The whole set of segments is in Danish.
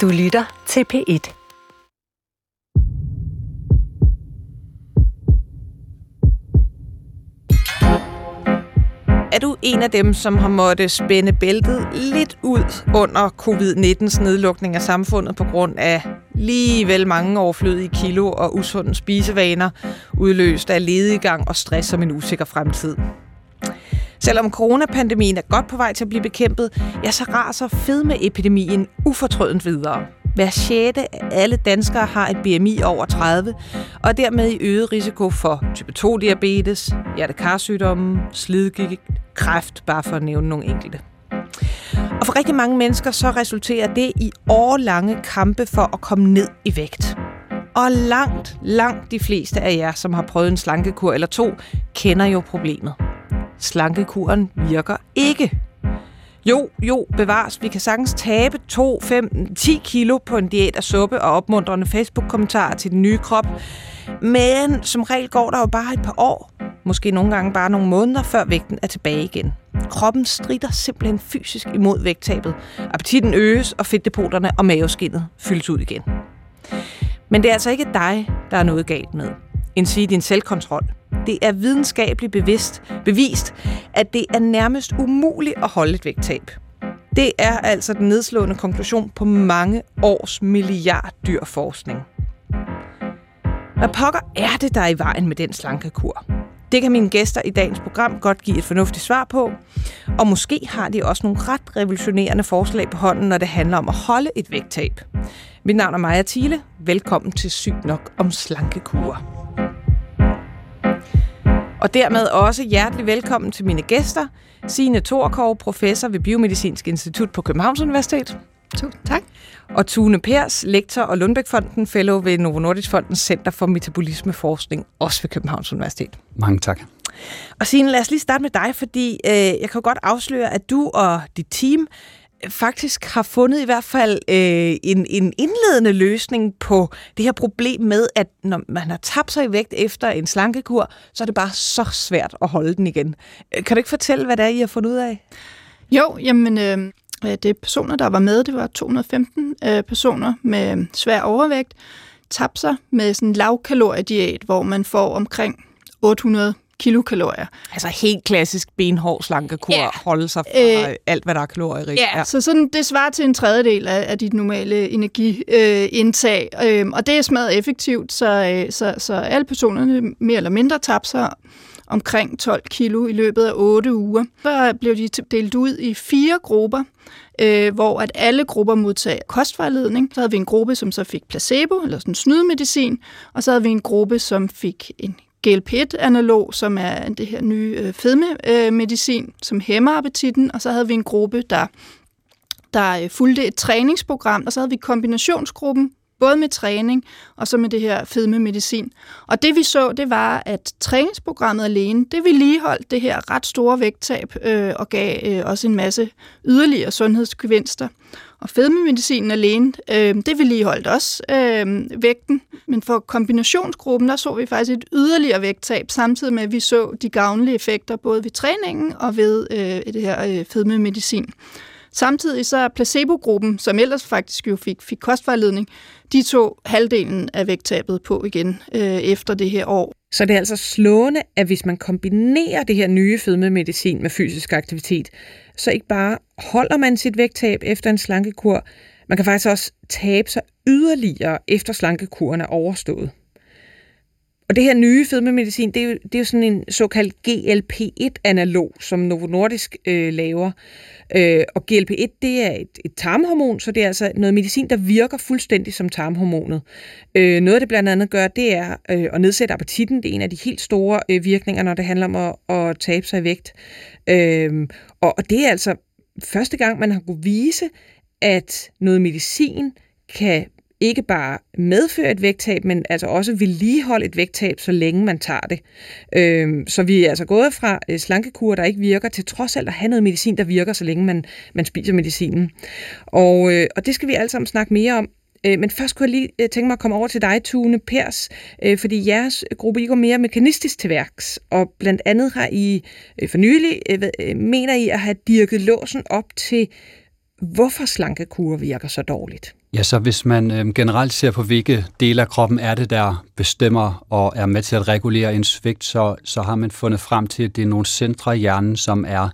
Du lytter til P1. Er du en af dem, som har måttet spænde bæltet lidt ud under covid-19's nedlukning af samfundet på grund af lige vel mange overflødige kilo og usunde spisevaner, udløst af lediggang og stress som en usikker fremtid? Selvom coronapandemien er godt på vej til at blive bekæmpet, ja, så raser fedmeepidemien ufortrødent videre. Hver sjette af alle danskere har et BMI over 30, og dermed i øget risiko for type 2-diabetes, hjertekarsygdomme, slidgigt, kræft, bare for at nævne nogle enkelte. Og for rigtig mange mennesker så resulterer det i årlange kampe for at komme ned i vægt. Og langt, langt de fleste af jer, som har prøvet en slankekur eller to, kender jo problemet. Slankekuren virker ikke. Jo, jo, bevares. Vi kan sagtens tabe 2, 5, 10 kilo på en diæt af suppe og opmuntrende Facebook-kommentarer til den nye krop. Men som regel går der jo bare et par år, måske nogle gange bare nogle måneder, før vægten er tilbage igen. Kroppen strider simpelthen fysisk imod vægttabet. Appetitten øges, og fedtdepoterne og maveskinnet fyldes ud igen. Men det er altså ikke dig, der er noget galt med. End sige din selvkontrol. Det er videnskabeligt bevidst, bevist, at det er nærmest umuligt at holde et vægttab. Det er altså den nedslående konklusion på mange års milliarddyrforskning. Hvad pokker er det, der er i vejen med den slankekur? Det kan mine gæster i dagens program godt give et fornuftigt svar på. Og måske har de også nogle ret revolutionerende forslag på hånden, når det handler om at holde et vægttab. Mit navn er Maja Thiele. Velkommen til Sygt nok om slankekur. Og dermed også hjertelig velkommen til mine gæster. Signe Thorkov, professor ved Biomedicinsk Institut på Københavns Universitet. Tusind tak. Og Tune Pers, lektor og Lundbæk-fonden, fellow ved Novo Nordisk Fondens Center for Metabolismeforskning, også ved Københavns Universitet. Mange tak. Og Signe, lad os lige starte med dig, fordi øh, jeg kan godt afsløre, at du og dit team faktisk har fundet i hvert fald øh, en, en indledende løsning på det her problem med, at når man har tabt sig i vægt efter en slankekur, så er det bare så svært at holde den igen. Øh, kan du ikke fortælle, hvad det er, I har fundet ud af? Jo, jamen øh, øh det personer, der var med, det var 215 øh, personer med svær overvægt, tabte sig med sådan en lavkaloriediæt, hvor man får omkring 800 kilokalorier. Altså helt klassisk benhård slankekur, ja. holde sig fra øh, alt, hvad der er kalorierigt. Ja, ja, så sådan, det svarer til en tredjedel af, af dit normale energiindtag, øh, øh, og det er smadret effektivt, så, øh, så, så alle personerne mere eller mindre tabte sig omkring 12 kilo i løbet af 8 uger. Så blev de delt ud i fire grupper, øh, hvor at alle grupper modtager kostvejledning. Så havde vi en gruppe, som så fik placebo, eller sådan snydemedicin, og så havde vi en gruppe, som fik en GLP-1-analog, som er det her nye øh, fedmemedicin, øh, som hæmmer appetitten, og så havde vi en gruppe, der, der øh, fulgte et træningsprogram, og så havde vi kombinationsgruppen, både med træning og så med det her fedmemedicin. Og det vi så, det var, at træningsprogrammet alene, det vedligeholdt det her ret store vægttab øh, og gav øh, også en masse yderligere sundhedsgevinster. Og fedmemedicinen alene, øh, det vedligeholdt også øh, vægten. Men for kombinationsgruppen, der så vi faktisk et yderligere vægttab, samtidig med, at vi så de gavnlige effekter både ved træningen og ved øh, det her øh, fedmemedicin. Samtidig så er placebo-gruppen, som ellers faktisk jo fik, fik kostvejledning, de tog halvdelen af vægttabet på igen øh, efter det her år. Så det er altså slående, at hvis man kombinerer det her nye fedmemedicin med fysisk aktivitet, så ikke bare holder man sit vægttab efter en slankekur, man kan faktisk også tabe sig yderligere efter slankekuren er overstået. Og det her nye fedmemedicin, det er jo, det er jo sådan en såkaldt GLP-1-analog, som Novo Nordisk øh, laver. Øh, og GLP-1, det er et, et tarmhormon, så det er altså noget medicin, der virker fuldstændig som tarmhormonet. Øh, noget det blandt andet gør, det er øh, at nedsætte appetitten. Det er en af de helt store øh, virkninger, når det handler om at, at tabe sig i vægt. Øh, og, og det er altså første gang, man har kunne vise, at noget medicin kan ikke bare medføre et vægttab, men altså også vedligeholde et vægttab, så længe man tager det. Øh, så vi er altså gået fra øh, slankekur, der ikke virker, til trods alt at have noget medicin, der virker, så længe man, man spiser medicinen. Og, øh, og det skal vi alle sammen snakke mere om. Øh, men først kunne jeg lige øh, tænke mig at komme over til dig, Tune Pers, fordi jeres gruppe I går mere mekanistisk til værks, og blandt andet har I for nylig, mener I at have dirket låsen op til hvorfor slankekur virker så dårligt. Ja, så hvis man øh, generelt ser på, hvilke dele af kroppen er det, der bestemmer og er med til at regulere en svigt, så, så har man fundet frem til, at det er nogle centre i hjernen, som er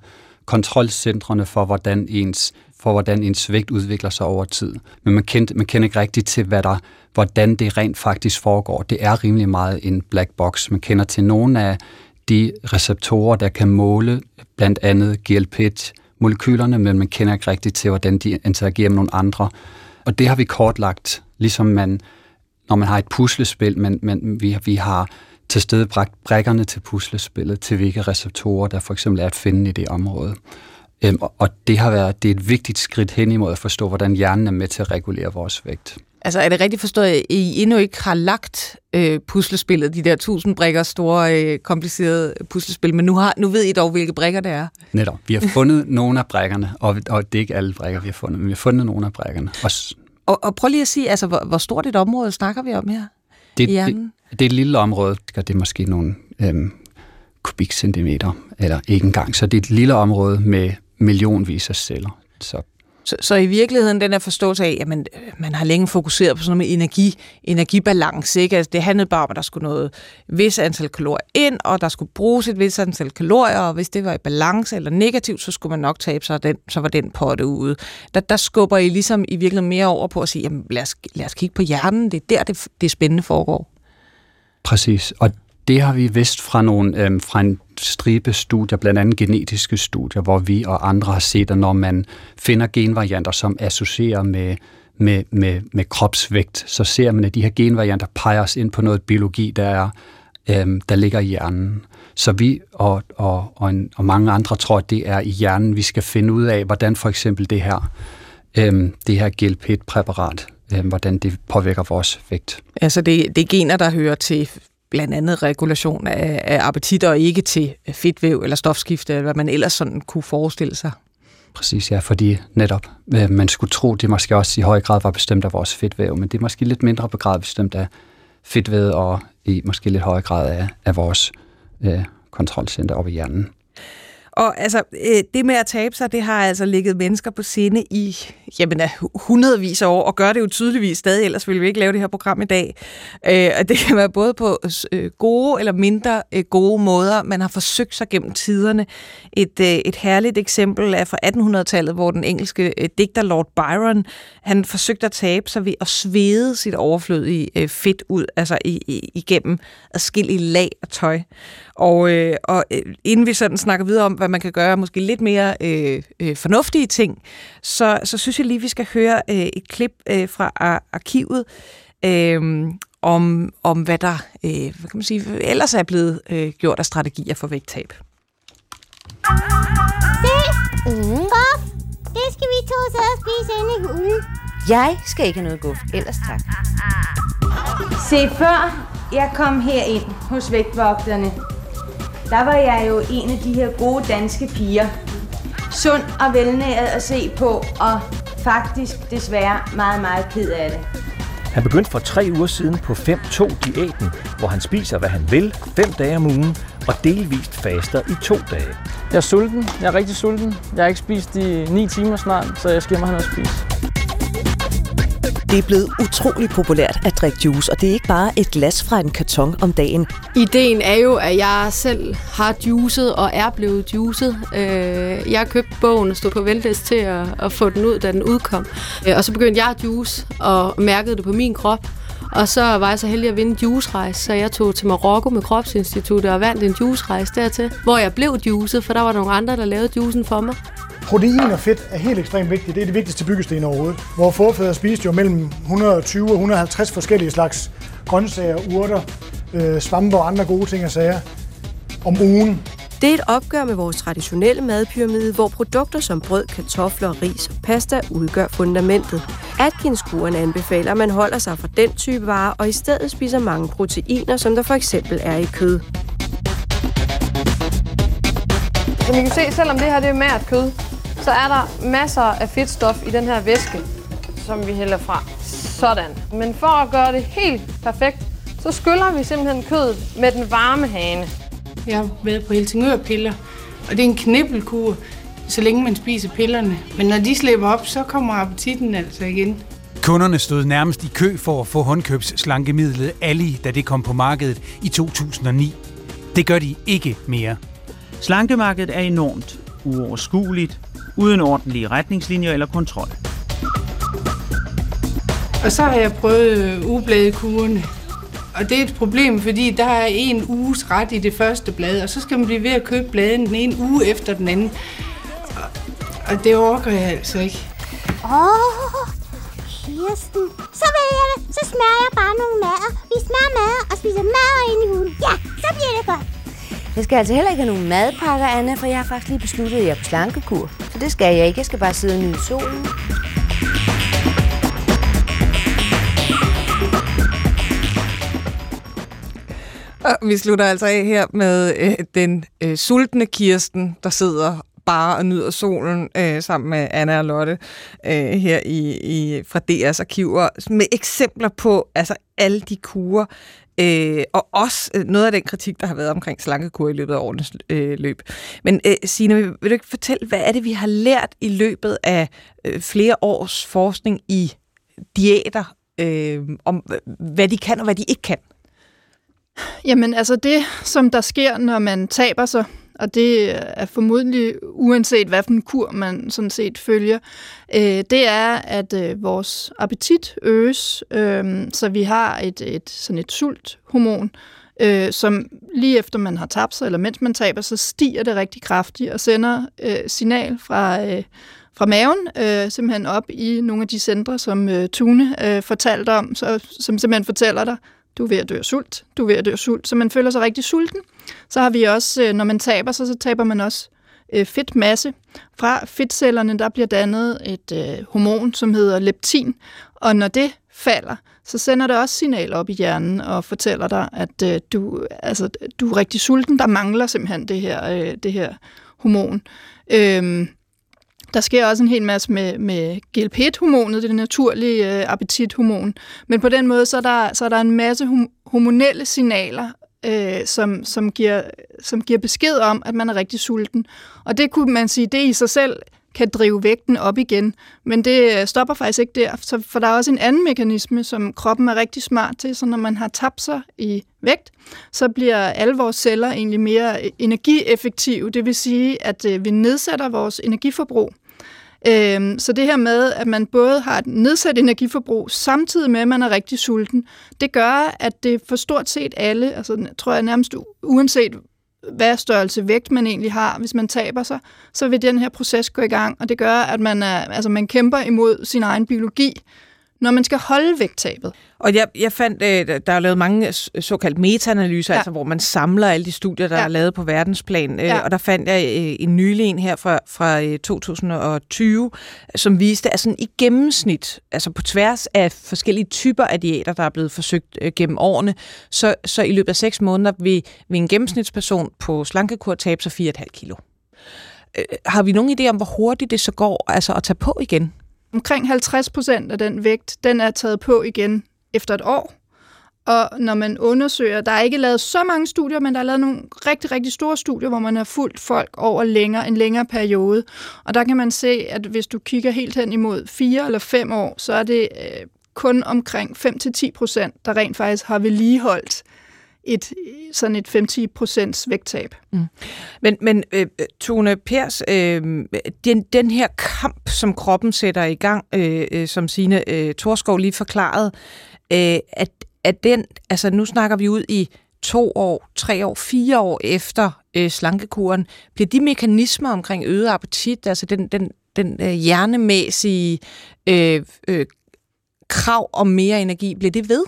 kontrolcentrene for, hvordan ens for hvordan en svigt udvikler sig over tid. Men man kender, man kender ikke rigtigt til, hvad der, hvordan det rent faktisk foregår. Det er rimelig meget en black box. Man kender til nogle af de receptorer, der kan måle blandt andet GLP-1, molekylerne, men man kender ikke rigtigt til, hvordan de interagerer med nogle andre. Og det har vi kortlagt, ligesom man, når man har et puslespil, men, men vi, vi har til stede bragt brækkerne til puslespillet, til hvilke receptorer, der for eksempel er at finde i det område. Øhm, og det har været det er et vigtigt skridt hen imod at forstå, hvordan hjernen er med til at regulere vores vægt. Altså er det rigtigt forstået, at I endnu ikke har lagt øh, puslespillet, de der tusind brikker store, øh, komplicerede puslespil, men nu, har, nu ved I dog, hvilke brikker det er? Netop. Vi har fundet nogle af brækkerne, og, og det er ikke alle brikker, vi har fundet, men vi har fundet nogle af brækkerne. Og, og, og prøv lige at sige, altså, hvor, hvor stort et område snakker vi om her det, i hjernen? Det, det er et lille område, det er måske nogle øhm, kubikcentimeter, eller ikke engang, så det er et lille område med millionvis af celler. Så så, så i virkeligheden den er forståelse af, at man, øh, man har længe fokuseret på sådan noget med energi, energibalance. Ikke? Altså, det handlede bare om, at der skulle noget vis antal kalorier ind, og der skulle bruges et vis antal kalorier, og hvis det var i balance eller negativt, så skulle man nok tabe sig, den, så var den potte ude. Der, der skubber I ligesom i virkeligheden mere over på at sige, jamen, lad, os, lad os kigge på hjernen, det er der, det, det spændende foregår. Præcis, og det har vi vist fra, nogle, øhm, fra en stribe studier, blandt andet genetiske studier, hvor vi og andre har set, at når man finder genvarianter, som associerer med, med, med, med kropsvægt, så ser man, at de her genvarianter peger os ind på noget biologi, der, er, øhm, der ligger i hjernen. Så vi og, og, og, en, og mange andre tror, at det er i hjernen, vi skal finde ud af, hvordan for eksempel det her, øhm, det her GLP-præparat, øhm, hvordan det påvirker vores vægt. Altså det, det er gener, der hører til blandt andet regulation af, af appetit og ikke til fedtvæv eller stofskifte, eller hvad man ellers sådan kunne forestille sig. Præcis, ja, fordi netop øh, man skulle tro, det måske også i høj grad var bestemt af vores fedtvæv, men det er måske lidt mindre grad bestemt af fedtvæv og i måske lidt højere grad af, af vores øh, kontrolcenter oppe i hjernen. Og altså, øh, det med at tabe sig, det har altså ligget mennesker på sinde i jamen, øh, hundredvis af år, og gør det jo tydeligvis stadig, ellers ville vi ikke lave det her program i dag. Øh, og det kan være både på øh, gode eller mindre øh, gode måder. Man har forsøgt sig gennem tiderne. Et, øh, et herligt eksempel er fra 1800-tallet, hvor den engelske digter Lord Byron, han forsøgte at tabe sig ved at svede sit overflødige fedt ud, altså igennem adskillige lag af tøj. Og, øh, og øh, inden vi sådan snakker videre om, hvad man kan gøre, måske lidt mere øh, øh, fornuftige ting, så, så synes jeg lige, vi skal høre øh, et klip øh, fra arkivet øh, om, om, hvad der øh, hvad kan man sige, ellers er blevet øh, gjort af strategier for vægttab. Se, ingen guf. Det skal vi to sidde og spise inde i hulen. Jeg skal ikke have noget guf, ellers tak. Se, før jeg kom her ind hos vægtvogterne, der var jeg jo en af de her gode danske piger. Sund og velnæret at se på, og faktisk desværre meget, meget ked af det. Han begyndte for tre uger siden på 5-2-diæten, hvor han spiser, hvad han vil, fem dage om ugen, og delvist faster i to dage. Jeg er sulten. Jeg er rigtig sulten. Jeg har ikke spist i 9 timer snart, så jeg skal hjem og have noget at spise. Det er blevet utrolig populært at drikke juice, og det er ikke bare et glas fra en karton om dagen. Ideen er jo, at jeg selv har juicet og er blevet juicet. Øh, jeg købte bogen og stod på venteliste til at, at få den ud, da den udkom. Øh, og så begyndte jeg at juice og mærkede det på min krop. Og så var jeg så heldig at vinde en juicerejse, så jeg tog til Marokko med Kropsinstituttet og vandt en juicerejse dertil, hvor jeg blev juicet, for der var nogle andre, der lavede juicen for mig. Protein og fedt er helt ekstremt vigtigt. Det er det vigtigste byggesten overhovedet. Vores forfædre spiste jo mellem 120 og 150 forskellige slags grøntsager, urter, øh, svampe og andre gode ting og sager om ugen. Det er et opgør med vores traditionelle madpyramide, hvor produkter som brød, kartofler, ris og pasta udgør fundamentet. Atkins-kuren anbefaler, at man holder sig fra den type varer og i stedet spiser mange proteiner, som der for eksempel er i kød. Som I kan se, selvom det her det er mært kød, så er der masser af fedtstof i den her væske, som vi hælder fra. Sådan. Men for at gøre det helt perfekt, så skyller vi simpelthen kødet med den varme hane. Jeg har været på Helsingørpiller, og det er en knibbelkur, så længe man spiser pillerne. Men når de slipper op, så kommer appetitten altså igen. Kunderne stod nærmest i kø for at få håndkøbsslankemidlet Ali, da det kom på markedet i 2009. Det gør de ikke mere. Slankemarkedet er enormt, uoverskueligt, uden ordentlige retningslinjer eller kontrol. Og så har jeg prøvet ugebladekuren. Og det er et problem, fordi der er en uges ret i det første blad, og så skal man blive ved at købe bladen den ene uge efter den anden. Og det orker jeg altså ikke. Åh, oh, Kirsten. Så vil jeg det. Så smager jeg bare nogle mader. Vi smager mader og spiser mader ind i ugen. Ja, så bliver det godt. Jeg skal altså heller ikke have nogen madpakker, Anna, for jeg har faktisk lige besluttet, at jeg er på slankekur. Så det skal jeg ikke. Jeg skal bare sidde og nyde solen. Og vi slutter altså af her med øh, den øh, sultne Kirsten, der sidder bare og nyder solen øh, sammen med Anna og Lotte øh, her i, i fra DR's arkiver med eksempler på altså alle de kurer, øh, og også øh, noget af den kritik, der har været omkring slankekur i løbet af årenes øh, løb. Men øh, Signe, vil, vil du ikke fortælle, hvad er det, vi har lært i løbet af øh, flere års forskning i diæter, øh, om hvad de kan og hvad de ikke kan? Jamen altså det, som der sker, når man taber sig, og det er formodentlig uanset hvad for en kur man sådan set følger, øh, det er, at øh, vores appetit øges, øh, så vi har et, et sådan et sulthormon, øh, som lige efter man har tabt sig, eller mens man taber, så stiger det rigtig kraftigt og sender øh, signal fra, øh, fra maven øh, simpelthen op i nogle af de centre, som øh, Tune øh, fortalte om, så, som simpelthen fortæller dig, du er ved at dø af sult, du er ved at dø af sult, så man føler sig rigtig sulten. Så har vi også, øh, når man taber sig, så taber man også øh, fedtmasse. Fra fedtcellerne, der bliver dannet et øh, hormon, som hedder leptin, og når det falder, så sender det også signaler op i hjernen og fortæller dig, at øh, du, altså, du er rigtig sulten. Der mangler simpelthen det her, øh, det her hormon. Øhm, der sker også en hel masse med, med GLP-1-hormonet, det naturlige øh, appetithormon. Men på den måde, så er der, så er der en masse hormonelle signaler, øh, som, som, giver, som giver besked om, at man er rigtig sulten. Og det kunne man sige, det i sig selv kan drive vægten op igen. Men det øh, stopper faktisk ikke der, så, for der er også en anden mekanisme, som kroppen er rigtig smart til, så når man har tabt sig i vægt, så bliver alle vores celler egentlig mere øh, energieffektive. Det vil sige, at øh, vi nedsætter vores energiforbrug. Øhm, så det her med, at man både har et nedsat energiforbrug, samtidig med, at man er rigtig sulten, det gør, at det for stort set alle, altså tror jeg nærmest uanset hvad størrelse vægt man egentlig har, hvis man taber sig, så vil den her proces gå i gang, og det gør, at man, er, altså man kæmper imod sin egen biologi, når man skal holde vægttabet. Og jeg, jeg fandt, øh, der er lavet mange såkaldt meta-analyser, ja. altså hvor man samler alle de studier, der ja. er lavet på verdensplan. Øh, ja. Og der fandt jeg øh, en nylig en her fra, fra 2020, som viste, at sådan i gennemsnit, altså på tværs af forskellige typer af diæter, der er blevet forsøgt gennem årene, så, så i løbet af seks måneder vil, vil en gennemsnitsperson på slankekur tabe sig 4,5 kilo. Har vi nogen idé om, hvor hurtigt det så går altså at tage på igen? Omkring 50 procent af den vægt, den er taget på igen efter et år. Og når man undersøger, der er ikke lavet så mange studier, men der er lavet nogle rigtig, rigtig store studier, hvor man har fulgt folk over længere, en længere periode. Og der kan man se, at hvis du kigger helt hen imod fire eller fem år, så er det øh, kun omkring 5-10 procent, der rent faktisk har vedligeholdt et sådan et 50 procents vægttab. Mm. Men, men øh, Tone Pers, øh, den, den her kamp, som kroppen sætter i gang, øh, øh, som sine øh, Torskov lige forklarede, øh, at, at den, altså nu snakker vi ud i to år, tre år, fire år efter øh, slankekuren, bliver de mekanismer omkring øget appetit, altså den, den, den øh, hjernemæssige øh, øh, krav om mere energi, bliver det ved?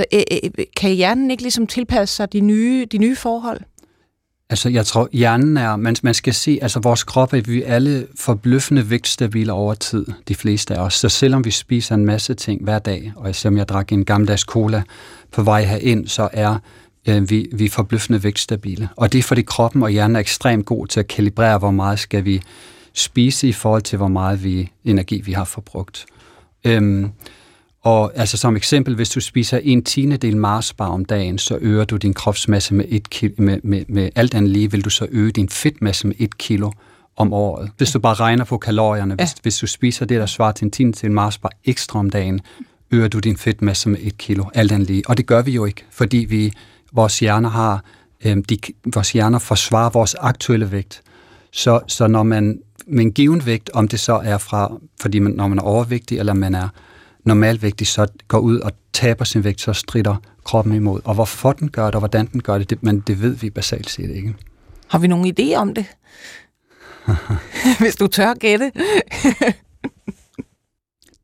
Altså, øh, øh, øh, kan hjernen ikke ligesom tilpasse sig de nye, de nye forhold? Altså, jeg tror, hjernen er, man, man skal se, altså vores krop er vi alle forbløffende vægtstabile over tid, de fleste af os. Så selvom vi spiser en masse ting hver dag, og selvom jeg drak en gammeldags cola på vej herind, så er øh, vi, vi er forbløffende vægtstabile. Og det er fordi kroppen og hjernen er ekstremt god til at kalibrere, hvor meget skal vi spise i forhold til, hvor meget vi, energi vi har forbrugt. Øhm, og altså som eksempel, hvis du spiser en tiende del Marsbar om dagen, så øger du din kropsmasse med et kilo, med, med, med alt andet lige, vil du så øge din fedtmasse med et kilo om året. Hvis du bare regner på kalorierne, hvis, hvis du spiser det, der svarer til en tiende til en Mars bare ekstra om dagen, øger du din fedtmasse med et kilo, alt andet lige. Og det gør vi jo ikke, fordi vi, vores hjerner har, øh, de, vores hjerner forsvarer vores aktuelle vægt. Så, så når man med en given vægt, om det så er fra, fordi man, når man er overvægtig, eller man er normalvægtig, så går ud og taber sin vægt, så strider kroppen imod. Og hvorfor den gør det, og hvordan den gør det, det men det ved vi basalt set ikke. Har vi nogen idé om det? Hvis du tør gætte.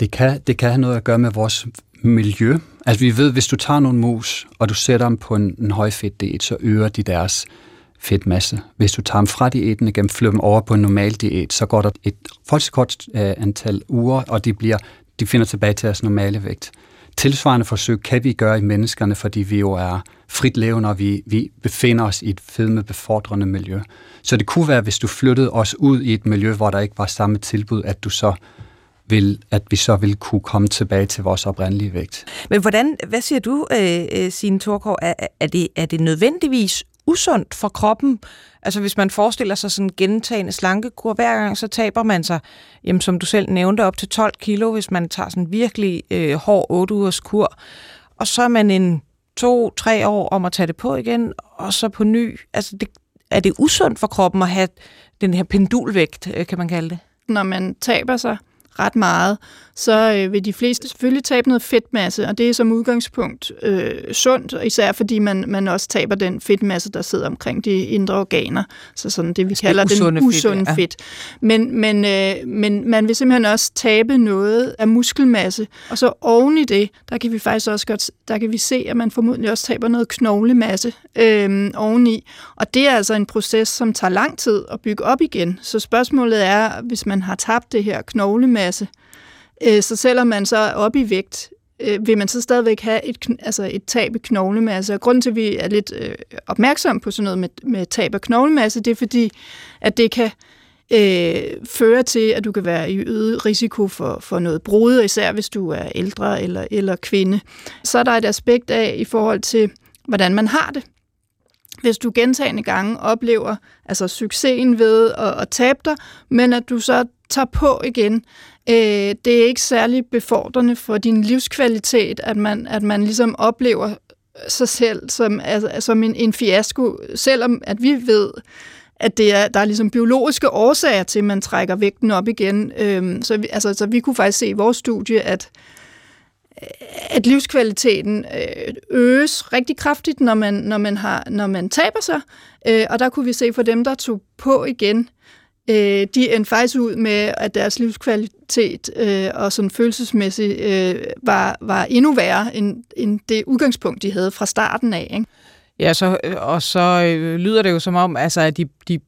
det, kan, det kan have noget at gøre med vores miljø. Altså vi ved, hvis du tager nogle mus, og du sætter dem på en, en højfedt diæt, så øger de deres fedtmasse. Hvis du tager dem fra diæten igen, flytter dem over på en normal diæt, så går der et forholdsvis kort uh, antal uger, og de, bliver, de finder tilbage til deres normale vægt. Tilsvarende forsøg kan vi gøre i menneskerne, fordi vi jo er frit levende, og vi, vi befinder os i et fedmebefordrende miljø. Så det kunne være, hvis du flyttede os ud i et miljø, hvor der ikke var samme tilbud, at du så vil, at vi så vil kunne komme tilbage til vores oprindelige vægt. Men hvordan, hvad siger du, øh, øh Signe Torkov, er, er, det, er det nødvendigvis usundt for kroppen? Altså hvis man forestiller sig sådan en gentagende slankekur, hver gang så taber man sig, jamen, som du selv nævnte, op til 12 kilo, hvis man tager sådan en virkelig øh, hård 8 ugers kur. Og så er man en to-tre år om at tage det på igen, og så på ny. Altså det, er det usundt for kroppen at have den her pendulvægt, øh, kan man kalde det? Når man taber sig ret meget, så øh, vil de fleste selvfølgelig tabe noget fedtmasse, og det er som udgangspunkt øh, sundt, især fordi man, man også taber den fedtmasse, der sidder omkring de indre organer, så sådan det, vi altså kalder det den usunde fedt. Ja. fedt. Men, men, øh, men man vil simpelthen også tabe noget af muskelmasse, og så oven i det, der kan vi faktisk også godt, der kan vi se, at man formodentlig også taber noget knoglemasse øh, oveni, og det er altså en proces, som tager lang tid at bygge op igen. Så spørgsmålet er, hvis man har tabt det her knoglemasse, muskelmasse. Øh, så selvom man så er oppe i vægt, øh, vil man så stadigvæk have et, altså et tab af knoglemasse. Og grunden til, at vi er lidt øh, opmærksom på sådan noget med, med tab af knoglemasse, det er fordi, at det kan øh, føre til, at du kan være i øget risiko for, for noget brud, især hvis du er ældre eller, eller kvinde. Så er der et aspekt af i forhold til, hvordan man har det. Hvis du gentagende gange oplever altså succesen ved at, at tabe dig, men at du så tager på igen, Øh, det er ikke særlig befordrende for din livskvalitet, at man, at man ligesom oplever sig selv som, altså, som en, en fiasko, selvom at vi ved, at det er, der er ligesom biologiske årsager til, at man trækker vægten op igen. Øhm, så, vi, altså, så vi kunne faktisk se i vores studie, at, at livskvaliteten øh, øges rigtig kraftigt, når man, når man, har, når man taber sig. Øh, og der kunne vi se for dem, der tog på igen, øh, de endte faktisk ud med, at deres livskvalitet øh, og sådan følelsesmæssigt øh, var, var endnu værre end, end det udgangspunkt, de havde fra starten af. Ikke? Ja, så, øh, og så lyder det jo som om, altså, at de, de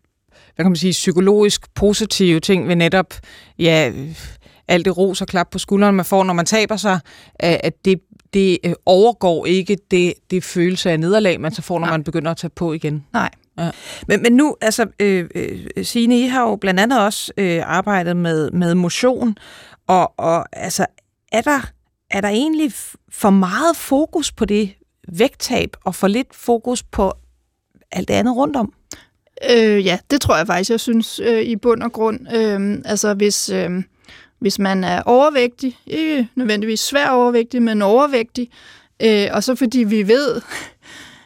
hvad kan man sige, psykologisk positive ting ved netop, ja, alt det ros og klap på skulderen, man får, når man taber sig, at det, det øh, overgår ikke det, det følelse af nederlag, man så får, når Nej. man begynder at tage på igen. Nej. Ja. Men, men nu, altså, øh, øh, Signe, I har jo blandt andet også øh, arbejdet med, med motion, og, og altså, er der, er der egentlig for meget fokus på det vægttab, og for lidt fokus på alt det andet rundt om? Øh, ja, det tror jeg faktisk, jeg synes øh, i bund og grund. Øh, altså, hvis... Øh, hvis man er overvægtig, ikke nødvendigvis svær overvægtig, men overvægtig, øh, og så fordi vi ved,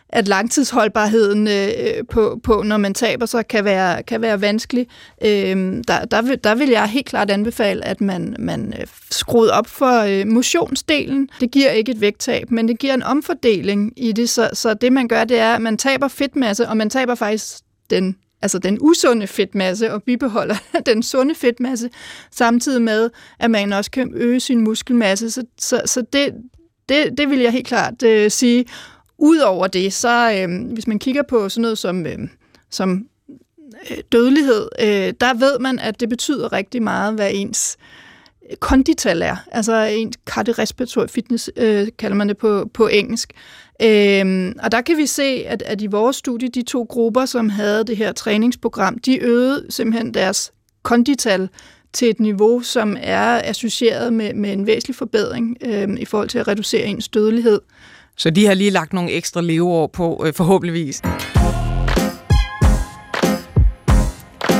at langtidsholdbarheden øh, på, på, når man taber sig, kan være, kan være vanskelig. Øh, der, der, vil, der vil jeg helt klart anbefale, at man, man øh, skruer op for øh, motionsdelen. Det giver ikke et vægttab, men det giver en omfordeling i det. Så, så det man gør, det er, at man taber fedtmasse, og man taber faktisk den altså den usunde fedtmasse, og bibeholder den sunde fedtmasse, samtidig med, at man også kan øge sin muskelmasse. Så, så, så det, det, det vil jeg helt klart øh, sige. Udover det, så øh, hvis man kigger på sådan noget som, øh, som øh, dødelighed, øh, der ved man, at det betyder rigtig meget, hvad ens kondital er. Altså en kardiorespiratorisk fitness, øh, kalder man det på, på engelsk. Øhm, og der kan vi se, at, at i vores studie, de to grupper, som havde det her træningsprogram, de øgede simpelthen deres kondital til et niveau, som er associeret med, med en væsentlig forbedring øhm, i forhold til at reducere ens dødelighed. Så de har lige lagt nogle ekstra leveår på, øh, forhåbentligvis.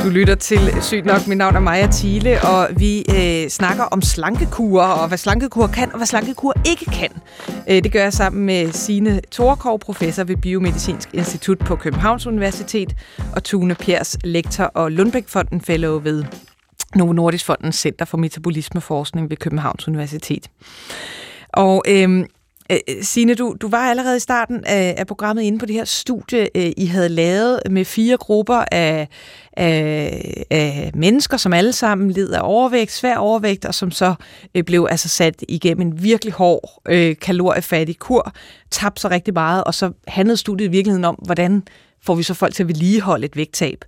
Du lytter til Sygt nok. Mit navn er Maja Thiele, og vi øh, snakker om slankekur, og hvad slankekur kan, og hvad slankekur ikke kan. Øh, det gør jeg sammen med Signe Thorkov, professor ved Biomedicinsk Institut på Københavns Universitet, og Tune Pers, lektor og Lundbækfonden fellow ved Novo Nordisk Fondens Center for Metabolismeforskning ved Københavns Universitet. Og øh, Øh, Signe, du, du var allerede i starten af, af programmet inde på det her studie, øh, I havde lavet med fire grupper af, af, af mennesker, som alle sammen led af overvægt, svær overvægt, og som så øh, blev altså sat igennem en virkelig hård, øh, kaloriefattig kur, tabte sig rigtig meget, og så handlede studiet i virkeligheden om, hvordan får vi så folk til at vedligeholde et vægttab.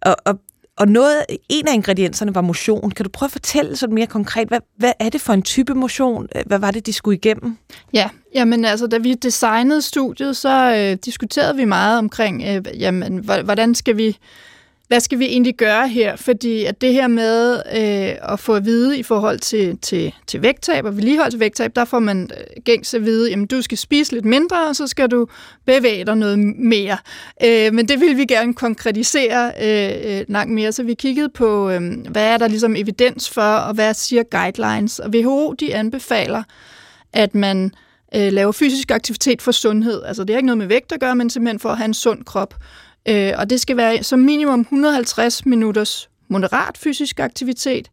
Og, og og noget, en af ingredienserne var motion. Kan du prøve at fortælle sådan mere konkret, hvad, hvad er det for en type motion? Hvad var det, de skulle igennem? Ja, jamen altså, da vi designede studiet, så øh, diskuterede vi meget omkring, øh, jamen, hvordan skal vi hvad skal vi egentlig gøre her? Fordi at det her med øh, at få at vide i forhold til, til, til vægttab og vedligehold til vægttab, der får man øh, gængs at vide, jamen du skal spise lidt mindre, og så skal du bevæge dig noget mere. Øh, men det vil vi gerne konkretisere øh, øh langt mere, så vi kiggede på, øh, hvad er der ligesom evidens for, og hvad siger guidelines. Og WHO, de anbefaler, at man øh, laver fysisk aktivitet for sundhed. Altså det er ikke noget med vægt at gøre, men simpelthen for at have en sund krop. Øh, og det skal være som minimum 150 minutters moderat fysisk aktivitet,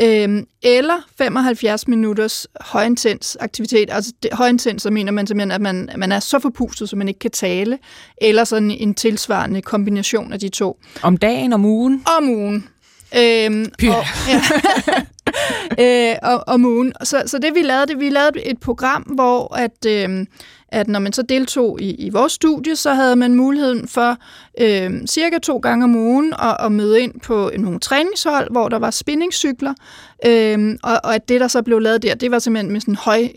øh, eller 75 minutters højintens aktivitet. Altså det, højintens, så mener man simpelthen, at man, man er så forpustet, så man ikke kan tale, eller sådan en tilsvarende kombination af de to. Om dagen, om ugen? Om ugen. Øhm, og, ja. øh, og, om ugen. Så, så det vi lavede, det vi lavede et program, hvor at, øh, at når man så deltog i, i vores studie, så havde man muligheden for øh, cirka to gange om ugen at, at møde ind på nogle træningshold, hvor der var spinningscykler, øh, og, og at det, der så blev lavet der, det var simpelthen med sådan en høj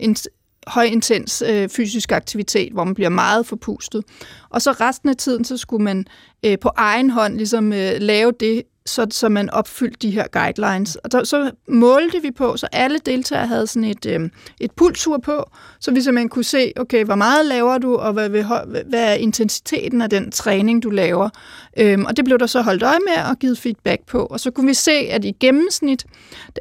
højintens øh, fysisk aktivitet, hvor man bliver meget forpustet. Og så resten af tiden, så skulle man øh, på egen hånd ligesom øh, lave det, så, så man opfyldte de her guidelines. Og så, så målte vi på, så alle deltagere havde sådan et, øh, et pulsur på, så vi simpelthen kunne se, okay, hvor meget laver du, og hvad, hvad, hvad er intensiteten af den træning, du laver. Øhm, og det blev der så holdt øje med og givet feedback på. Og så kunne vi se, at i gennemsnit,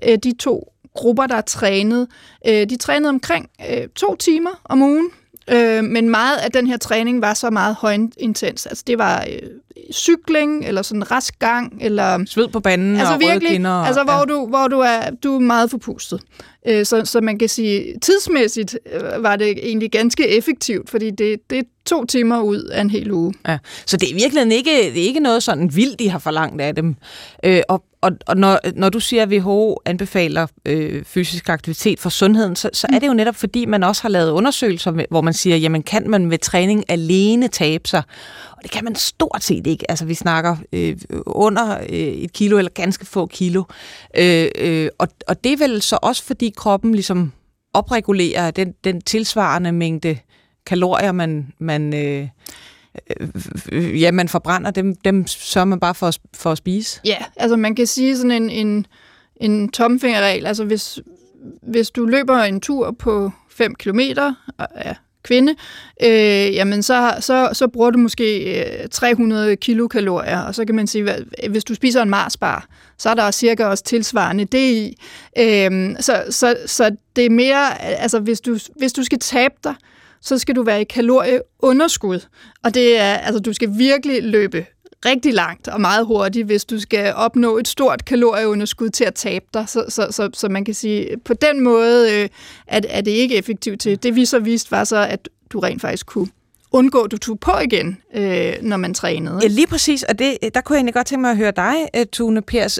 øh, de to grupper, der er trænet, øh, de trænede omkring øh, to timer om ugen, Øh, men meget af den her træning var så meget højintens. Altså det var øh, cykling, eller sådan rask gang, eller... Sved på banen altså, og virkelig, kinder. Og, altså hvor, ja. du, hvor du, er, du er meget forpustet. Øh, så, så man kan sige, tidsmæssigt øh, var det egentlig ganske effektivt, fordi det, det er to timer ud af en hel uge. Ja. Så det er virkelig ikke, det er ikke noget sådan vildt, de har forlangt af dem. Øh, og og, og når, når du siger, at WHO anbefaler øh, fysisk aktivitet for sundheden, så, så er det jo netop fordi, man også har lavet undersøgelser, hvor man siger, jamen kan man med træning alene tabe sig? Det kan man stort set ikke. Altså vi snakker øh, under øh, et kilo eller ganske få kilo. Øh, øh, og, og det er vel så også fordi kroppen ligesom opregulerer den, den tilsvarende mængde kalorier, man, man øh, øh, ja, man forbrænder, dem, dem sørger man bare for, at, for at spise. Ja, altså man kan sige sådan en, en, en tomfingerregel, altså hvis, hvis du løber en tur på 5 km, ja, kvinde, øh, jamen så, så, så bruger du måske øh, 300 kilokalorier, og så kan man sige, hvis du spiser en Marsbar, så er der cirka også tilsvarende det i. Øh, så, så, så det er mere, altså hvis du, hvis du skal tabe dig, så skal du være i kalorieunderskud. Og det er, altså du skal virkelig løbe rigtig langt og meget hurtigt, hvis du skal opnå et stort kalorieunderskud til at tabe dig. Så, så, så, så man kan sige, på den måde øh, er, er det ikke effektivt til. Det vi så viste var så, at du rent faktisk kunne undgå, at du tog på igen, øh, når man trænede. Ja, lige præcis. Og det, der kunne jeg egentlig godt tænke mig at høre dig, øh, Tune Pers.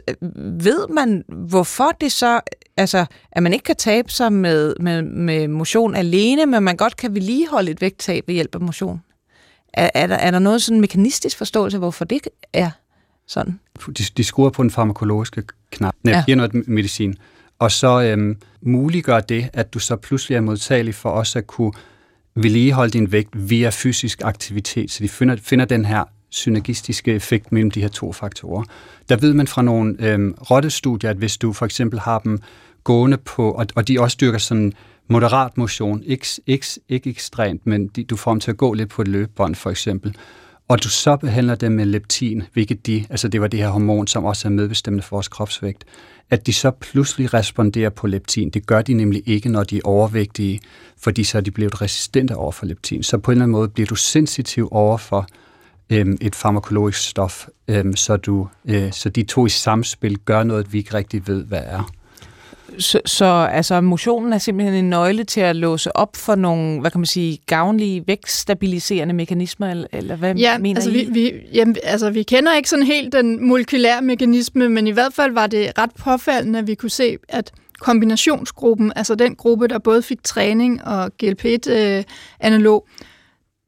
Ved man, hvorfor det så, altså, at man ikke kan tabe sig med, med, med motion alene, men man godt kan vedligeholde et vægttab ved hjælp af motion? Er, er, der, er der noget sådan mekanistisk forståelse, hvorfor det er sådan? De, de skruer på den farmakologiske knap, når ja. giver noget medicin, og så øhm, muliggør det, at du så pludselig er modtagelig for også at kunne vedligeholde din vægt via fysisk aktivitet, så de finder, finder den her synergistiske effekt mellem de her to faktorer. Der ved man fra nogle øhm, rottestudier, at hvis du for eksempel har dem gående på, og, og de også dyrker sådan moderat motion, ikke, ikke, ikke ekstremt, men de, du får dem til at gå lidt på et løbebånd for eksempel, og du så behandler dem med leptin, hvilket de, altså det var det her hormon, som også er medbestemmende for vores kropsvægt, at de så pludselig responderer på leptin. Det gør de nemlig ikke, når de er overvægtige, fordi så er de blevet resistente over for leptin. Så på en eller anden måde bliver du sensitiv over for øhm, et farmakologisk stof, øhm, så, du, øh, så de to i samspil gør noget, vi ikke rigtig ved, hvad er. Så, så altså, motionen er simpelthen en nøgle til at låse op for nogle, hvad kan man sige, gavnlige vækststabiliserende mekanismer, eller, eller hvad ja, mener altså, I? Vi, vi, jamen, altså, vi kender ikke sådan helt den molekylære mekanisme, men i hvert fald var det ret påfaldende, at vi kunne se, at kombinationsgruppen, altså den gruppe, der både fik træning og GLP-1-analog, øh,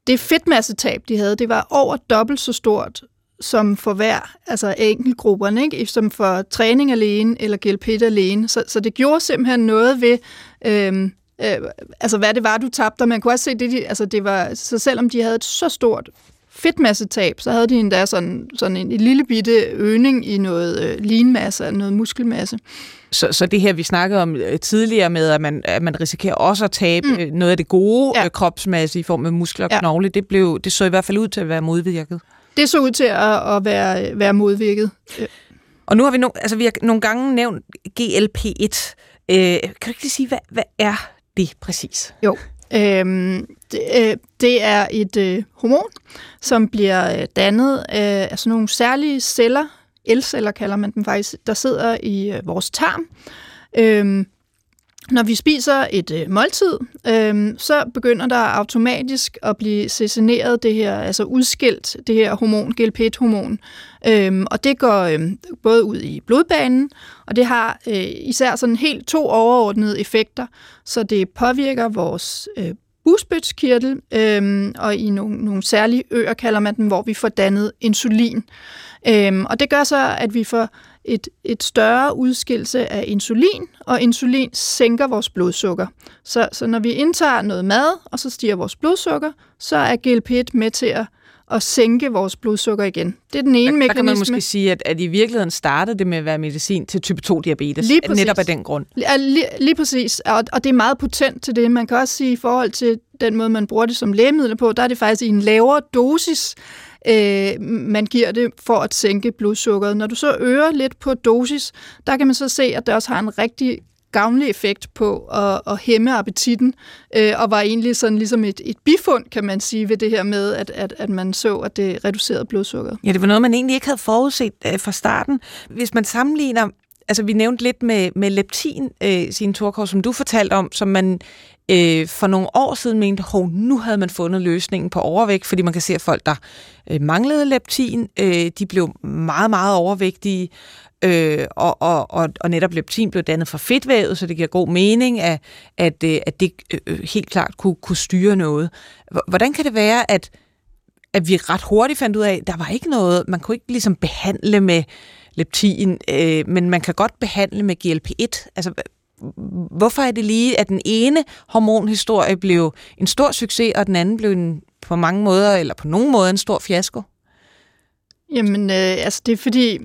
det fedtmassetab, de havde, det var over dobbelt så stort som for hver, altså enkeltgrupperne, ikke? som for træning alene eller GLP alene. Så, så det gjorde simpelthen noget ved, øhm, øh, altså hvad det var, du tabte. Og man kunne også se, det, de, altså det var, så selvom de havde et så stort fedtmassetab, så havde de endda sådan, sådan en, en lille bitte øgning i noget øh, linmasse, noget muskelmasse. Så, så det her, vi snakkede om øh, tidligere med, at man, at man risikerer også at tabe mm. noget af det gode ja. kropsmasse i form af muskler og ja. knogle, det, blev, det så i hvert fald ud til at være modvirket. Det så ud til at, at være, være modvirket. Og nu har vi, no, altså, vi har nogle gange nævnt GLP-1. Øh, kan du ikke lige sige, hvad, hvad er det præcis? Jo, Øhm, det, øh, det er et øh, hormon, som bliver øh, dannet af, sådan nogle særlige celler, elceller kalder man dem faktisk, der sidder i øh, vores tarm. Øhm, når vi spiser et øh, måltid, øh, så begynder der automatisk at blive sessioneret det her, altså udskilt det her hormon, GLP-1-hormon. Øh, og det går øh, både ud i blodbanen, og det har øh, især sådan helt to overordnede effekter. Så det påvirker vores øh, busbødskirtel, øhm, og i nogle, nogle særlige øer kalder man den, hvor vi får dannet insulin. Øhm, og det gør så, at vi får et, et større udskillelse af insulin, og insulin sænker vores blodsukker. Så, så når vi indtager noget mad, og så stiger vores blodsukker, så er GLP-1 med til at, at sænke vores blodsukker igen. Det er den ene der, mekanisme. Der kan man måske sige, at, at i virkeligheden startede det med at være medicin til type 2-diabetes, lige præcis. netop af den grund. Ja, lige, lige præcis, og, og det er meget potent til det. Man kan også sige, i forhold til den måde, man bruger det som lægemiddel på, der er det faktisk i en lavere dosis, øh, man giver det for at sænke blodsukkeret. Når du så øger lidt på dosis, der kan man så se, at det også har en rigtig gavnlig effekt på at, at hæmme appetitten, øh, og var egentlig sådan ligesom et, et bifund, kan man sige, ved det her med, at, at, at man så, at det reducerede blodsukkeret. Ja, det var noget, man egentlig ikke havde forudset øh, fra starten. Hvis man sammenligner altså vi nævnte lidt med, med leptin, øh, sin Torkov, som du fortalte om, som man øh, for nogle år siden mente, hov, nu havde man fundet løsningen på overvægt, fordi man kan se, at folk, der øh, manglede leptin, øh, de blev meget, meget overvægtige, øh, og, og, og, og netop leptin blev dannet fra fedtvævet, så det giver god mening, at, at, øh, at det øh, øh, helt klart kunne, kunne styre noget. Hvordan kan det være, at, at vi ret hurtigt fandt ud af, at der var ikke noget, man kunne ikke ligesom behandle med leptin, øh, men man kan godt behandle med GLP-1. Altså, hvorfor er det lige, at den ene hormonhistorie blev en stor succes, og den anden blev en, på mange måder, eller på nogen måder, en stor fiasko? Jamen, øh, altså det er fordi,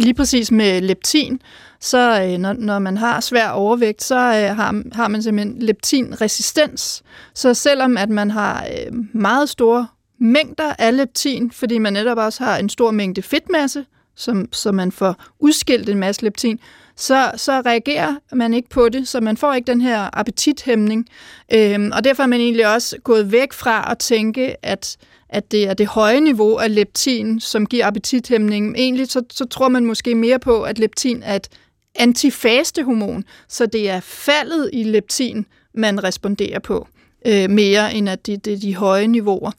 lige præcis med leptin, så øh, når, når man har svær overvægt, så øh, har, har man simpelthen leptinresistens. Så selvom at man har øh, meget store mængder af leptin, fordi man netop også har en stor mængde fedtmasse, som, så man får udskilt en masse leptin, så, så reagerer man ikke på det, så man får ikke den her appetithæmning. Øhm, og derfor er man egentlig også gået væk fra at tænke, at, at det er det høje niveau af leptin, som giver appetithæmning. Egentlig så, så tror man måske mere på, at leptin er et antifastehormon, så det er faldet i leptin, man responderer på øh, mere end at det, det er de høje niveauer.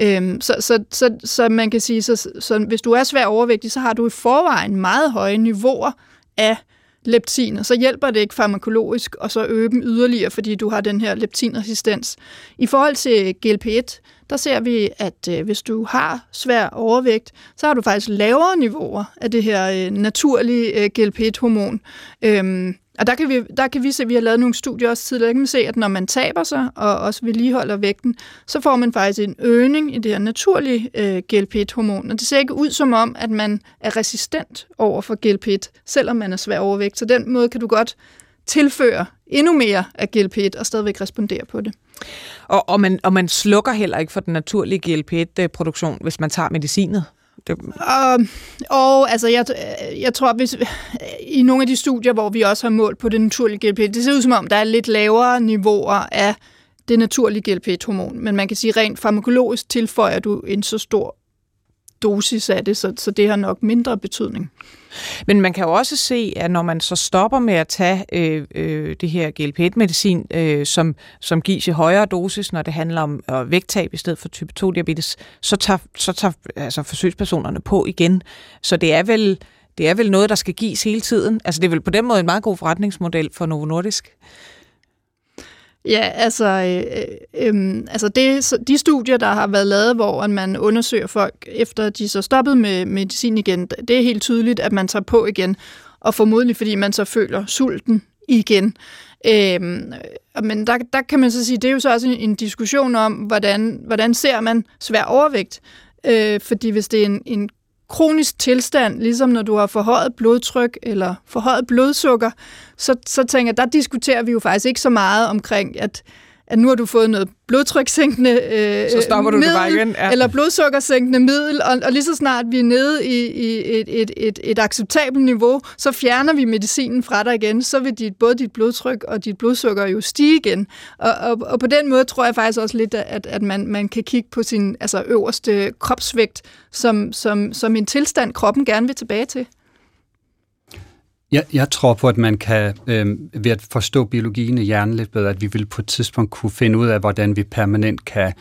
Øhm, så, så, så, så man kan sige, så, så hvis du er svær overvægtig, så har du i forvejen meget høje niveauer af leptin, og så hjælper det ikke farmakologisk, og så øge dem yderligere, fordi du har den her leptinresistens. I forhold til GLP-1, der ser vi, at øh, hvis du har svær overvægt, så har du faktisk lavere niveauer af det her øh, naturlige øh, GLP-1-hormon. Øhm, og der kan, vi, der kan vi se, at vi har lavet nogle studier også tidligere, der kan man se, at når man taber sig og også vedligeholder vægten, så får man faktisk en øgning i det her naturlige øh, GLP-1-hormon. Og det ser ikke ud som om, at man er resistent over for GLP-1, selvom man er svær overvægt. Så den måde kan du godt tilføre endnu mere af GLP-1 og stadigvæk respondere på det. Og, og, man, og man slukker heller ikke for den naturlige GLP-1-produktion, hvis man tager medicinet? Det... Og, og altså, jeg, jeg tror, hvis i nogle af de studier, hvor vi også har målt på det naturlige GLP, det ser ud som om, der er lidt lavere niveauer af det naturlige GLP-1-hormon, men man kan sige, rent farmakologisk tilføjer du en så stor dosis af det, så, så det har nok mindre betydning. Men man kan jo også se, at når man så stopper med at tage øh, øh, det her GLP-1-medicin, øh, som, som gives i højere dosis, når det handler om øh, vægttab i stedet for type 2-diabetes, så tager, så tager altså, forsøgspersonerne på igen. Så det er vel det er vel noget, der skal gives hele tiden. Altså det er vel på den måde en meget god forretningsmodel for Novo Nordisk. Ja, altså, øh, øh, øhm, altså det, de studier, der har været lavet, hvor man undersøger folk, efter de så stoppet med medicin igen, det er helt tydeligt, at man tager på igen, og formodentlig fordi man så føler sulten igen. Øh, men der, der kan man så sige, det er jo så også en, en diskussion om, hvordan, hvordan ser man svær overvægt. Øh, fordi hvis det er en, en kronisk tilstand, ligesom når du har forhøjet blodtryk eller forhøjet blodsukker, så, så tænker jeg, der diskuterer vi jo faktisk ikke så meget omkring, at at nu har du fået noget blodtrykssænkende øh, så stopper du middel, det bare igen. Ja. eller blodsukkersænkende middel, og, og lige så snart vi er nede i, i et, et, et, et acceptabelt niveau, så fjerner vi medicinen fra dig igen, så vil dit, både dit blodtryk og dit blodsukker jo stige igen. Og, og, og på den måde tror jeg faktisk også lidt, at, at man, man kan kigge på sin altså øverste kropsvægt som, som, som en tilstand, kroppen gerne vil tilbage til. Jeg, jeg tror på, at man kan, øh, ved at forstå biologien i hjernen lidt bedre, at vi vil på et tidspunkt kunne finde ud af, hvordan vi permanent kan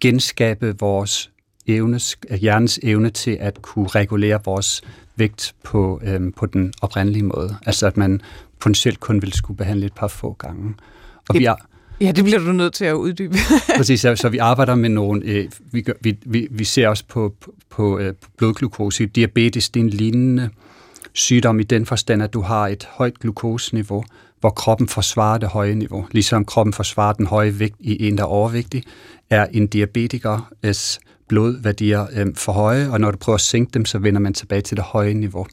genskabe vores evnes, hjernens evne til at kunne regulere vores vægt på, øh, på den oprindelige måde. Altså at man potentielt kun vil skulle behandle et par få gange. Og vi er, ja, det bliver du nødt til at uddybe. præcis, så, så vi arbejder med nogle, øh, vi, gør, vi, vi, vi ser også på, på, på, øh, blodglukose. Diabetes, det er en lignende sygdom i den forstand, at du har et højt glukoseniveau, hvor kroppen forsvarer det høje niveau. Ligesom kroppen forsvarer den høje vægt i en, der er overvægtig, er en diabetikers blodværdier øh, for høje, og når du prøver at sænke dem, så vender man tilbage til det høje niveau.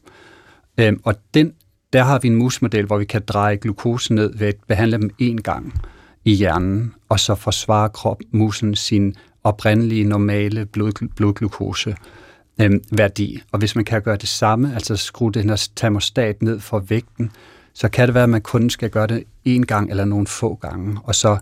Øh, og den, der har vi en musmodel, hvor vi kan dreje glukosen ned ved at behandle dem én gang i hjernen, og så forsvarer krop, musen sin oprindelige, normale blod, blodglukose øh, værdi. Og hvis man kan gøre det samme, altså skrue den her termostat ned for vægten, så kan det være, at man kun skal gøre det en gang eller nogle få gange. Og så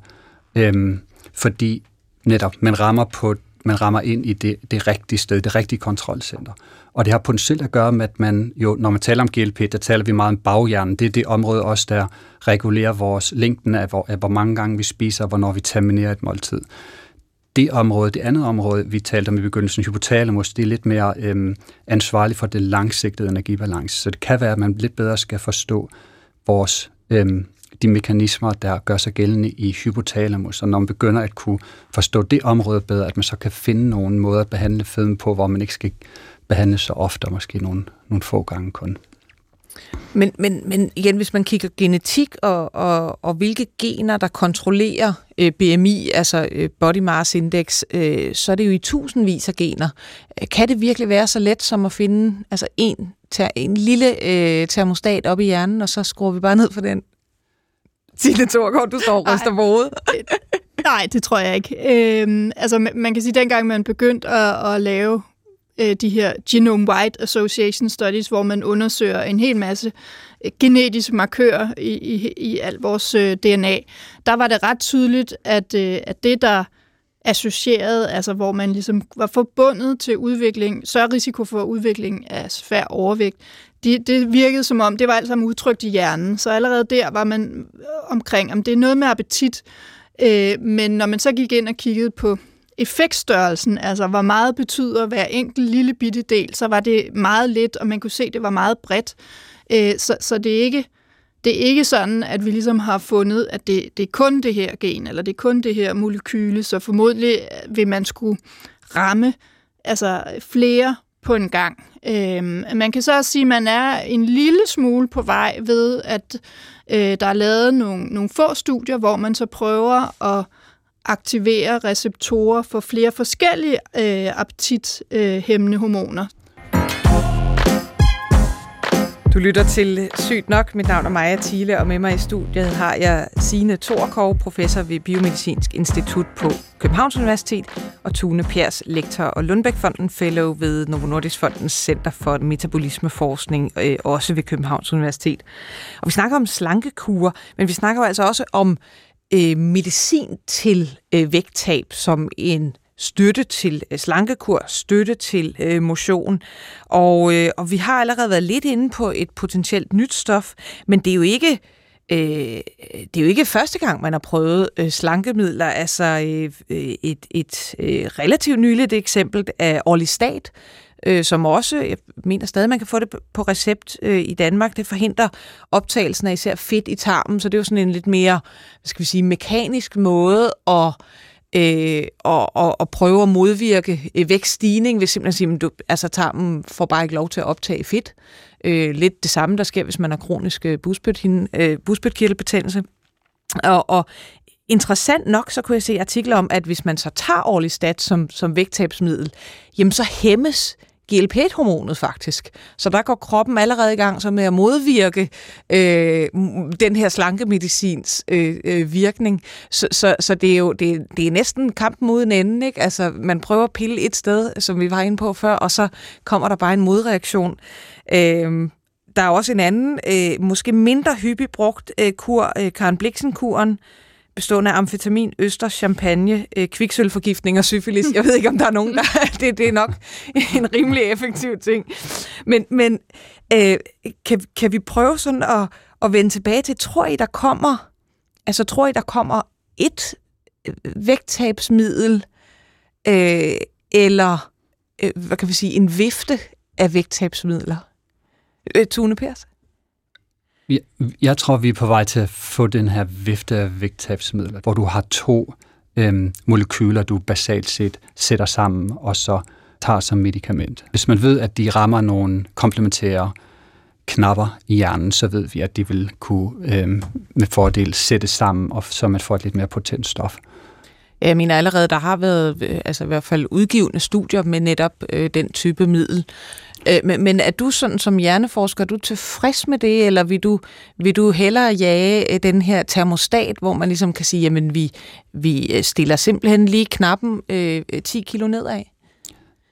øh, fordi netop man rammer på man rammer ind i det, det rigtige sted, det rigtige kontrolcenter. Og det har potentielt at gøre med, at man jo, når man taler om GLP, der taler vi meget om baghjernen. Det er det område også, der regulerer vores længden af, hvor, af, hvor mange gange vi spiser, og hvornår vi terminerer et måltid det område, det andet område, vi talte om i begyndelsen, hypotalamus, det er lidt mere øhm, ansvarligt for det langsigtede energibalance. Så det kan være, at man lidt bedre skal forstå vores, øhm, de mekanismer, der gør sig gældende i hypotalamus. Og når man begynder at kunne forstå det område bedre, at man så kan finde nogle måder at behandle fedme på, hvor man ikke skal behandle så ofte, og måske nogle, nogle få gange kun. Men, men, men igen, hvis man kigger genetik og, og, og hvilke gener, der kontrollerer øh, BMI, altså øh, Body Mass Index, øh, så er det jo i tusindvis af gener. Kan det virkelig være så let som at finde altså en, ter, en lille øh, termostat op i hjernen, og så skruer vi bare ned for den? Signe Thorgaard, du står og ryster på hovedet. Nej, det tror jeg ikke. Øhm, altså, man kan sige, at dengang man begyndte at, at lave øh, de her Genome-Wide Association Studies, hvor man undersøger en hel masse øh, genetiske markører i, i, i alt vores øh, DNA, der var det ret tydeligt, at, øh, at det, der associeret, altså hvor man ligesom var forbundet til udvikling, så risiko for udvikling af svær overvægt, det, det virkede som om, det var alt sammen udtrykt i hjernen. Så allerede der var man omkring, om det er noget med appetit, øh, men når man så gik ind og kiggede på effektstørrelsen, altså hvor meget betyder hver enkelt lille bitte del, så var det meget lidt, og man kunne se, at det var meget bredt. Øh, så, så det er ikke det er ikke sådan, at vi ligesom har fundet, at det, det er kun det her gen, eller det er kun det her molekyle, så formodentlig vil man skulle ramme altså flere på en gang. Øhm, man kan så også sige, at man er en lille smule på vej ved, at øh, der er lavet nogle, nogle få studier, hvor man så prøver at aktivere receptorer for flere forskellige øh, appetithæmmende øh, hormoner. Du lytter til Sygt Nok. Mit navn er Maja Thiele, og med mig i studiet har jeg Signe Thorkov, professor ved Biomedicinsk Institut på Københavns Universitet, og Tune Pers, lektor og Lundbækfonden Fellow ved Novo Nordisk Fondens Center for Metabolismeforskning, øh, også ved Københavns Universitet. Og vi snakker om slankekur, men vi snakker altså også om øh, medicin til øh, vægttab som en støtte til øh, slankekur, støtte til øh, motion. Og, øh, og vi har allerede været lidt inde på et potentielt nyt stof, men det er jo ikke øh, det er jo ikke første gang, man har prøvet øh, slankemidler. Altså øh, øh et, et øh, relativt nyligt eksempel af Orlistat, øh, som også, jeg mener stadig, man kan få det på recept øh, i Danmark. Det forhindrer optagelsen af især fedt i tarmen, så det er jo sådan en lidt mere, hvad skal vi sige, mekanisk måde at øh, og, og, og prøve at modvirke øh, vækststigning, hvis simpelthen sige, at du, altså, tarmen får bare ikke lov til at optage fedt. Øh, lidt det samme, der sker, hvis man har kronisk øh, busbødkirtelbetændelse. Øh, og, og interessant nok, så kunne jeg se artikler om, at hvis man så tager Orlistat som, som vægttabsmiddel, jamen så hæmmes GLP-1-hormonet faktisk. Så der går kroppen allerede i gang så med at modvirke øh, den her slankemedicins øh, øh, virkning. Så, så, så det er jo det, det er næsten kampen mod en ende. Ikke? Altså, man prøver at pille et sted, som vi var inde på før, og så kommer der bare en modreaktion. Øh, der er også en anden, øh, måske mindre hyppig brugt øh, kur, øh, Karen Bliksen-kuren, bestående af amfetamin, øster, champagne, øh, kviksølforgiftning og syfilis. Jeg ved ikke, om der er nogen, der... det, det er nok en rimelig effektiv ting. Men, men øh, kan, kan vi prøve sådan at, at vende tilbage til, tror I, der kommer... Altså, tror I, der kommer et øh, vægttabsmiddel, øh, eller øh, hvad kan vi sige, en vifte af vægttabsmidler? Øh, Tune Pers? Jeg, jeg tror, vi er på vej til at få den her vifte af vægttabsmidler, hvor du har to øhm, molekyler, du basalt set sætter sammen, og så tager som medicament. Hvis man ved, at de rammer nogle komplementære knapper i hjernen, så ved vi, at de vil kunne øhm, med fordel sætte sammen, og så man får et lidt mere potent stof. Jeg mener allerede, der har været øh, altså i hvert fald udgivende studier med netop øh, den type middel. Øh, men, men er du sådan som hjerneforsker, er du tilfreds med det, eller vil du, vil du hellere jage øh, den her termostat, hvor man ligesom kan sige, jamen vi, vi øh, stiller simpelthen lige knappen øh, 10 kilo nedad?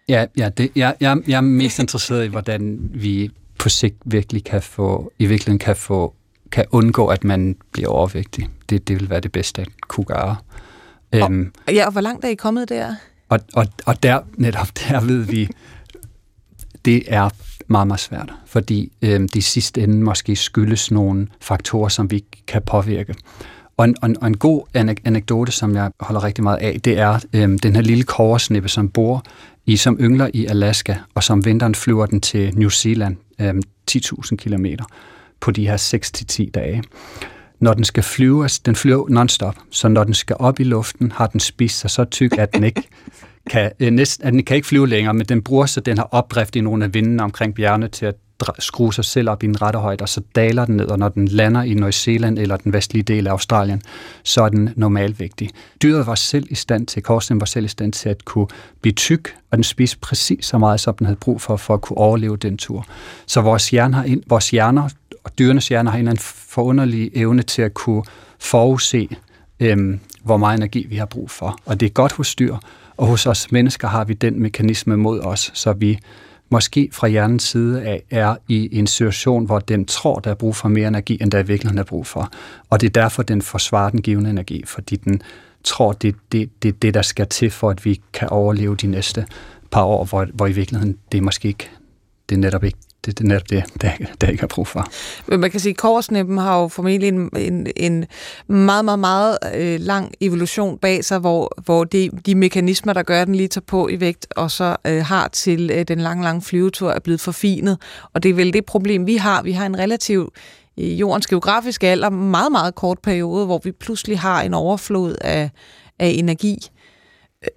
Ja, ja det, jeg, jeg, jeg er mest interesseret i, hvordan vi på sigt virkelig kan få, i virkeligheden kan få kan undgå, at man bliver overvægtig. Det, det vil være det bedste at kunne gøre. Og, øhm, ja, og hvor langt er I kommet der? Og, og, og der, netop der ved vi, det er meget, meget svært, fordi øh, de sidste ende måske skyldes nogle faktorer, som vi kan påvirke. Og en, og en, og en god anekdote, som jeg holder rigtig meget af, det er øh, den her lille koversnippe, som bor i, som yngler i Alaska, og som vinteren flyver den til New Zealand, øh, 10.000 kilometer, på de her 6-10 dage. Når den skal flyve, den flyver non-stop, så når den skal op i luften, har den spist sig så tyk, at den ikke kan, øh, næsten, at den kan ikke flyve længere, men den bruger så den her opdrift i nogle af vindene omkring bjergene til at skrue sig selv op i en rette højde, og så daler den ned, og når den lander i New Zealand eller den vestlige del af Australien, så er den normalvægtig. Dyret var selv i stand til, korsen var selv i stand til at kunne blive tyk, og den spiste præcis så meget, som den havde brug for, for at kunne overleve den tur. Så vores, hjerne har ind, vores hjerner og dyrenes hjerner har en forunderlig evne til at kunne forudse, øhm, hvor meget energi vi har brug for. Og det er godt hos dyr, og hos os mennesker har vi den mekanisme mod os, så vi måske fra hjernens side af er i en situation, hvor den tror, der er brug for mere energi, end der i virkeligheden er brug for. Og det er derfor, den forsvarer den givende energi, fordi den tror, det er det, det, det, der skal til, for at vi kan overleve de næste par år, hvor, hvor i virkeligheden det måske ikke, det er netop ikke det, det er netop det, der, der ikke har brug for. Men man kan sige, at korsnippen har jo formentlig en, en, en meget, meget, meget øh, lang evolution bag sig, hvor, hvor de, de mekanismer, der gør, at den lige tager på i vægt, og så øh, har til øh, den lange, lange flyvetur, er blevet forfinet. Og det er vel det problem, vi har. Vi har en relativ i jordens geografiske alder meget, meget kort periode, hvor vi pludselig har en overflod af, af energi.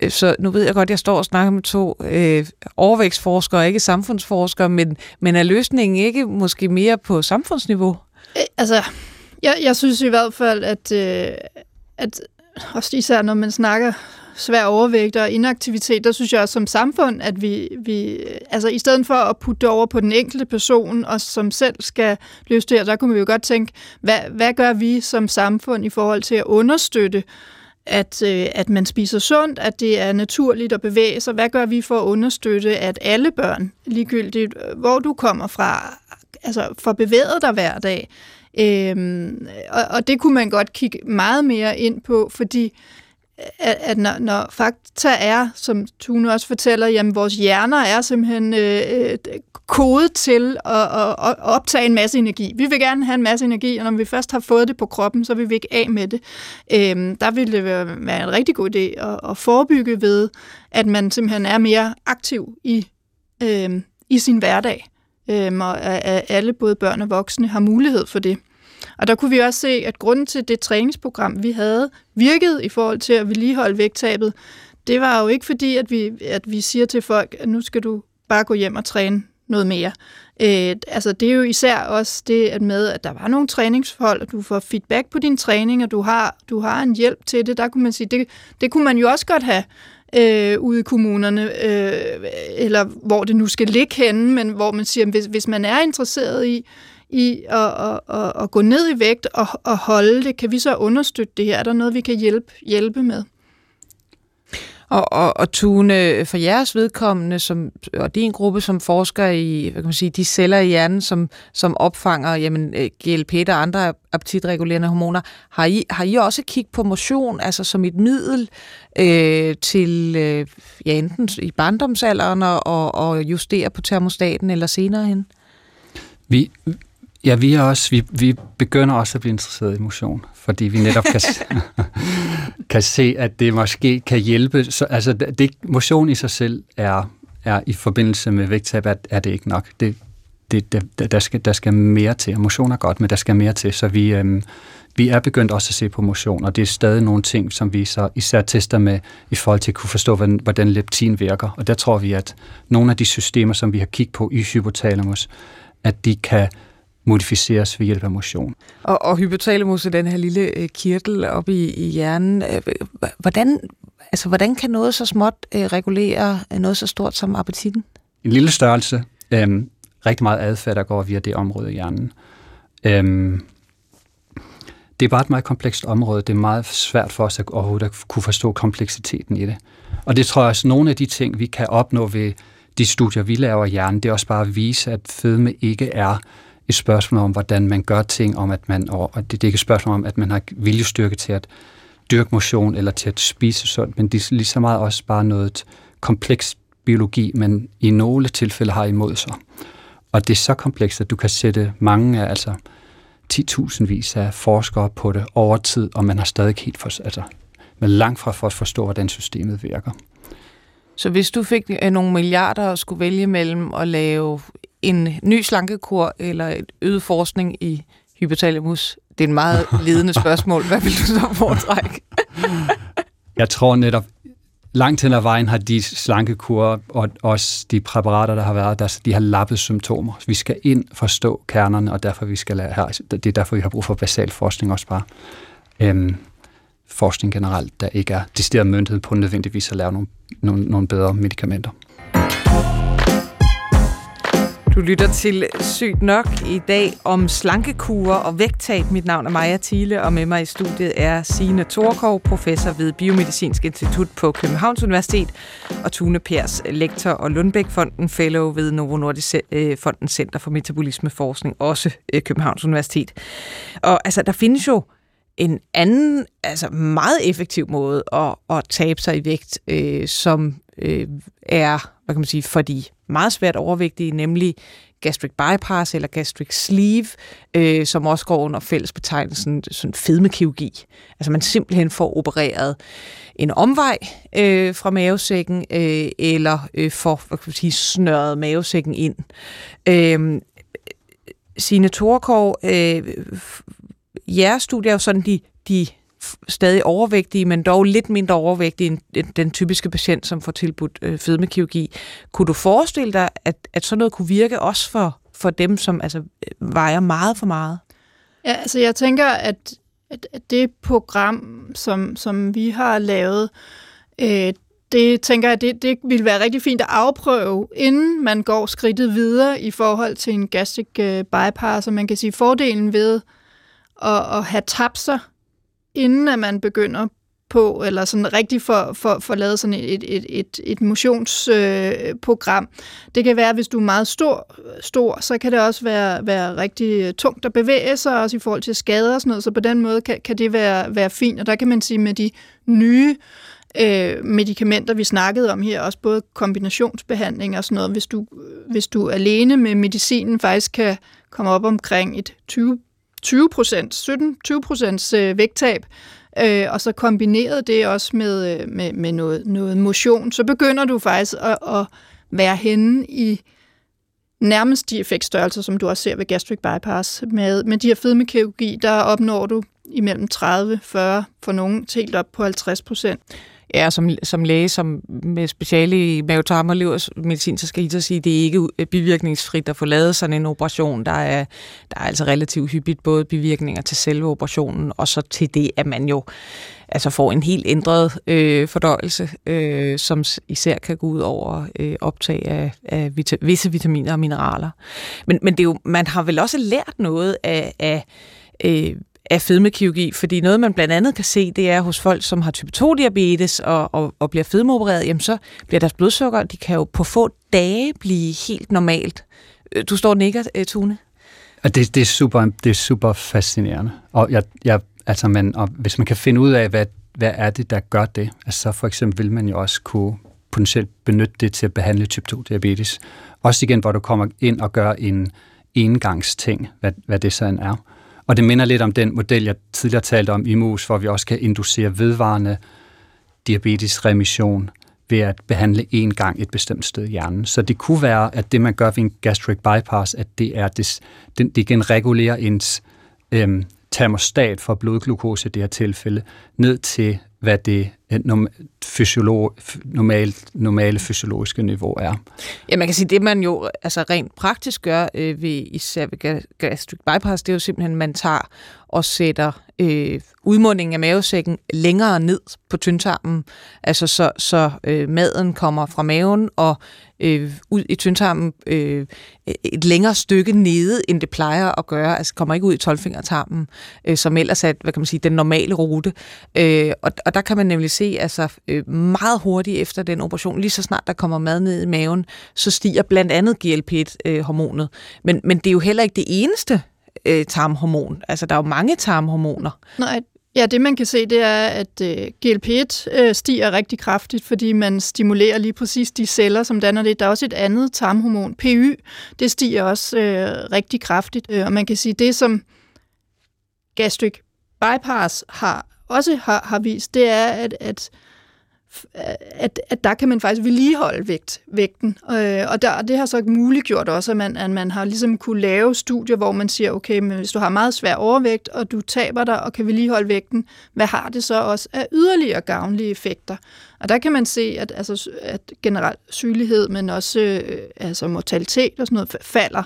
Øh, så nu ved jeg godt, at jeg står og snakker med to øh, overvækstforskere, ikke samfundsforskere, men, men er løsningen ikke måske mere på samfundsniveau? Øh, altså, jeg, jeg synes i hvert fald, at, øh, at også især når man snakker svær overvægt og inaktivitet, der synes jeg også som samfund, at vi, vi altså i stedet for at putte det over på den enkelte person, og som selv skal løse det her, der kunne vi jo godt tænke, hvad, hvad gør vi som samfund i forhold til at understøtte at, øh, at man spiser sundt, at det er naturligt at bevæge sig. Hvad gør vi for at understøtte, at alle børn, ligegyldigt øh, hvor du kommer fra, altså får bevæget dig hver dag? Øhm, og, og det kunne man godt kigge meget mere ind på, fordi at, at når, når fakta er, som Tune også fortæller, jamen vores hjerner er simpelthen øh, øh kode til at, at, at optage en masse energi. Vi vil gerne have en masse energi, og når vi først har fået det på kroppen, så vil vi ikke af med det. Øhm, der ville det være, være en rigtig god idé at, at forebygge ved, at man simpelthen er mere aktiv i, øhm, i sin hverdag. Øhm, og at alle, både børn og voksne, har mulighed for det. Og der kunne vi også se, at grunden til det træningsprogram, vi havde, virkede i forhold til at vedligeholde vægttabet. Det var jo ikke fordi, at vi, at vi siger til folk, at nu skal du bare gå hjem og træne noget mere. Øh, altså det er jo især også det at med, at der var nogle træningsforhold, og du får feedback på din træning, og du har, du har en hjælp til det. Der kunne man sige, det, det kunne man jo også godt have øh, ude i kommunerne, øh, eller hvor det nu skal ligge henne, men hvor man siger, hvis, hvis man er interesseret i, i at, at, at, at gå ned i vægt og, og holde det, kan vi så understøtte det her? Er der noget, vi kan hjælpe, hjælpe med? Og, og, og Tune, for jeres vedkommende, som, og din gruppe, som forsker i hvad kan man sige, de celler i hjernen, som, som opfanger jamen, øh, GLP og andre appetitregulerende hormoner, har I, har I også kigget på motion altså som et middel øh, til øh, ja, enten i barndomsalderen og, og justere på termostaten eller senere hen? Vi, Ja, vi er også, vi, vi begynder også at blive interesseret i motion, fordi vi netop kan, kan se, at det måske kan hjælpe. Så, altså, det, motion i sig selv er, er i forbindelse med vægttab, er, er det ikke nok. Det, det, det, der, skal, der skal mere til. Motion er godt, men der skal mere til, så vi, øhm, vi er begyndt også at se på motion, og det er stadig nogle ting, som vi så især tester med i forhold til at kunne forstå, hvordan, hvordan leptin virker. Og der tror vi, at nogle af de systemer, som vi har kigget på i hypotalamus, at de kan modificeres ved hjælp af motion. Og, og hypotalamus er den her lille øh, kirtel op i, i hjernen. Øh, hvordan, altså, hvordan kan noget så småt øh, regulere noget så stort som appetitten? En lille størrelse. Øhm, rigtig meget adfærd, der går via det område i hjernen. Øhm, det er bare et meget komplekst område. Det er meget svært for os at overhovedet at kunne forstå kompleksiteten i det. Og det tror jeg også, nogle af de ting, vi kan opnå ved de studier, vi laver i hjernen, det er også bare at vise, at fedme ikke er et spørgsmål om, hvordan man gør ting, om at man, og det, det er ikke et spørgsmål om, at man har viljestyrke til at dyrke motion eller til at spise sundt, men det er lige så meget også bare noget kompleks biologi, men i nogle tilfælde har imod sig. Og det er så komplekst, at du kan sætte mange af, altså 10.000 vis af forskere på det over tid, og man har stadig helt for, altså, men langt fra for at forstå, hvordan systemet virker. Så hvis du fik øh, nogle milliarder og skulle vælge mellem at lave en ny slankekur eller et øget forskning i hypotalamus? Det er en meget ledende spørgsmål. Hvad vil du så foretrække? Jeg tror netop, langt hen ad vejen har de slankekurer og også de præparater, der har været der, de har lappet symptomer. Vi skal ind forstå kernerne, og derfor vi skal lade her. Det er derfor, vi har brug for basal forskning også bare. Øhm, forskning generelt, der ikke er decideret myndighed på nødvendigvis at lave nogle, nogle, nogle bedre medicamenter. Du lytter til Sygt Nok i dag om slankekurer og vægttab. Mit navn er Maja Thiele, og med mig i studiet er Signe Thorkov, professor ved Biomedicinsk Institut på Københavns Universitet, og Tune Pers, lektor og Lundbæk-fonden, fellow ved Novo Nordisk øh, Fonden Fondens Center for Metabolismeforskning, også øh, Københavns Universitet. Og altså, der findes jo en anden, altså meget effektiv måde at, at tabe sig i vægt, øh, som øh, er, hvad kan man sige, for de meget svært overvægtige, nemlig gastric bypass eller gastric sleeve, øh, som også går under fællesbetegnelsen sådan fedmekirurgi. Altså man simpelthen får opereret en omvej øh, fra mavesækken, øh, eller øh, får hvad kan man sige, snørret mavesækken ind. Øhm, øh, Signe Torkov, øh, jeres studie er jo sådan de, de stadig overvægtige, men dog lidt mindre overvægtige end den typiske patient, som får tilbudt øh, fedmekirurgi. Kunne du forestille dig, at, at sådan noget kunne virke også for, for dem, som altså, øh, vejer meget for meget? Ja, altså jeg tænker, at, at, det program, som, som vi har lavet, Øh, det tænker jeg, det, det ville være rigtig fint at afprøve, inden man går skridtet videre i forhold til en gastric øh, bypass. Og man kan sige, fordelen ved at, at have tapser, inden at man begynder på, eller sådan rigtig for, for, for lavet sådan et, et, et, et motionsprogram. Øh, det kan være, hvis du er meget stor, stor, så kan det også være, være rigtig øh, tungt at bevæge sig, også i forhold til skader og sådan noget, så på den måde kan, kan det være, være fint, og der kan man sige med de nye øh, medicamenter, vi snakkede om her, også både kombinationsbehandling og sådan noget, hvis du, hvis du alene med medicinen faktisk kan komme op omkring et 20 20% 17-20 procents øh, vægttab, øh, og så kombineret det også med, øh, med, med noget, noget motion, så begynder du faktisk at, at være henne i nærmest de effektstørrelser, som du også ser ved gastric bypass. Med, med de her fedmekirurgi, der opnår du imellem 30, 40, for nogen helt op på 50 procent. Ja, som, som læge som med speciale i mavetarm og medicin, så skal I så sige, at det er ikke bivirkningsfrit at få lavet sådan en operation. Der er, der er altså relativt hyppigt både bivirkninger til selve operationen, og så til det, at man jo altså får en helt ændret øh, fordøjelse, øh, som især kan gå ud over øh, optag af, af vita- visse vitaminer og mineraler. Men, men det er jo, man har vel også lært noget af, af øh, af fedmekirurgi, fordi noget, man blandt andet kan se, det er hos folk, som har type 2-diabetes og, og, og bliver fedmeopereret, jamen så bliver deres blodsukker, de kan jo på få dage blive helt normalt. Øh, du står og nikker, øh, Tune. Og det, det, er super, det er super fascinerende. Og, jeg, jeg, altså man, og hvis man kan finde ud af, hvad, hvad er det, der gør det, altså så for eksempel vil man jo også kunne potentielt benytte det til at behandle type 2-diabetes. Også igen, hvor du kommer ind og gør en engangsting, hvad, hvad det så end er. Og det minder lidt om den model, jeg tidligere talte om i MUS, hvor vi også kan inducere vedvarende diabetesremission ved at behandle én gang et bestemt sted i hjernen. Så det kunne være, at det, man gør ved en gastric bypass, at det er, det, det igen regulerer ens øhm, termostat for blodglukose i det her tilfælde, ned til, hvad det fysiolog, normalt, normale fysiologiske niveau er. Ja, man kan sige, det man jo altså rent praktisk gør øh, ved især ved gastric bypass, det er jo simpelthen, at man tager og sætter øh, udmundingen af mavesækken længere ned på tyndtarmen, altså så, så øh, maden kommer fra maven og øh, ud i tyndtarmen øh, et længere stykke nede, end det plejer at gøre, altså kommer ikke ud i tolvfingertarmen, øh, som ellers er, hvad kan man sige, den normale rute. Øh, og, og der kan man nemlig se, altså øh, meget hurtigt efter den operation, lige så snart der kommer mad ned i maven, så stiger blandt andet GLP-1-hormonet. Øh, men, men det er jo heller ikke det eneste øh, tarmhormon. Altså, der er jo mange tarmhormoner. Nej, Ja, det man kan se, det er, at øh, GLP-1 øh, stiger rigtig kraftigt, fordi man stimulerer lige præcis de celler, som danner det. Der er også et andet tarmhormon, PY, det stiger også øh, rigtig kraftigt. Øh, og man kan sige, det som gastric bypass har også har, har vist, det er, at, at at, at der kan man faktisk vedligeholde vægt, vægten. Øh, og der, det har så muliggjort også, at man, at man har ligesom kunne lave studier, hvor man siger, okay, men hvis du har meget svær overvægt, og du taber dig og kan vedligeholde vægten, hvad har det så også af yderligere gavnlige effekter? Og der kan man se, at, altså, at generelt sygelighed, men også øh, altså mortalitet og sådan noget, falder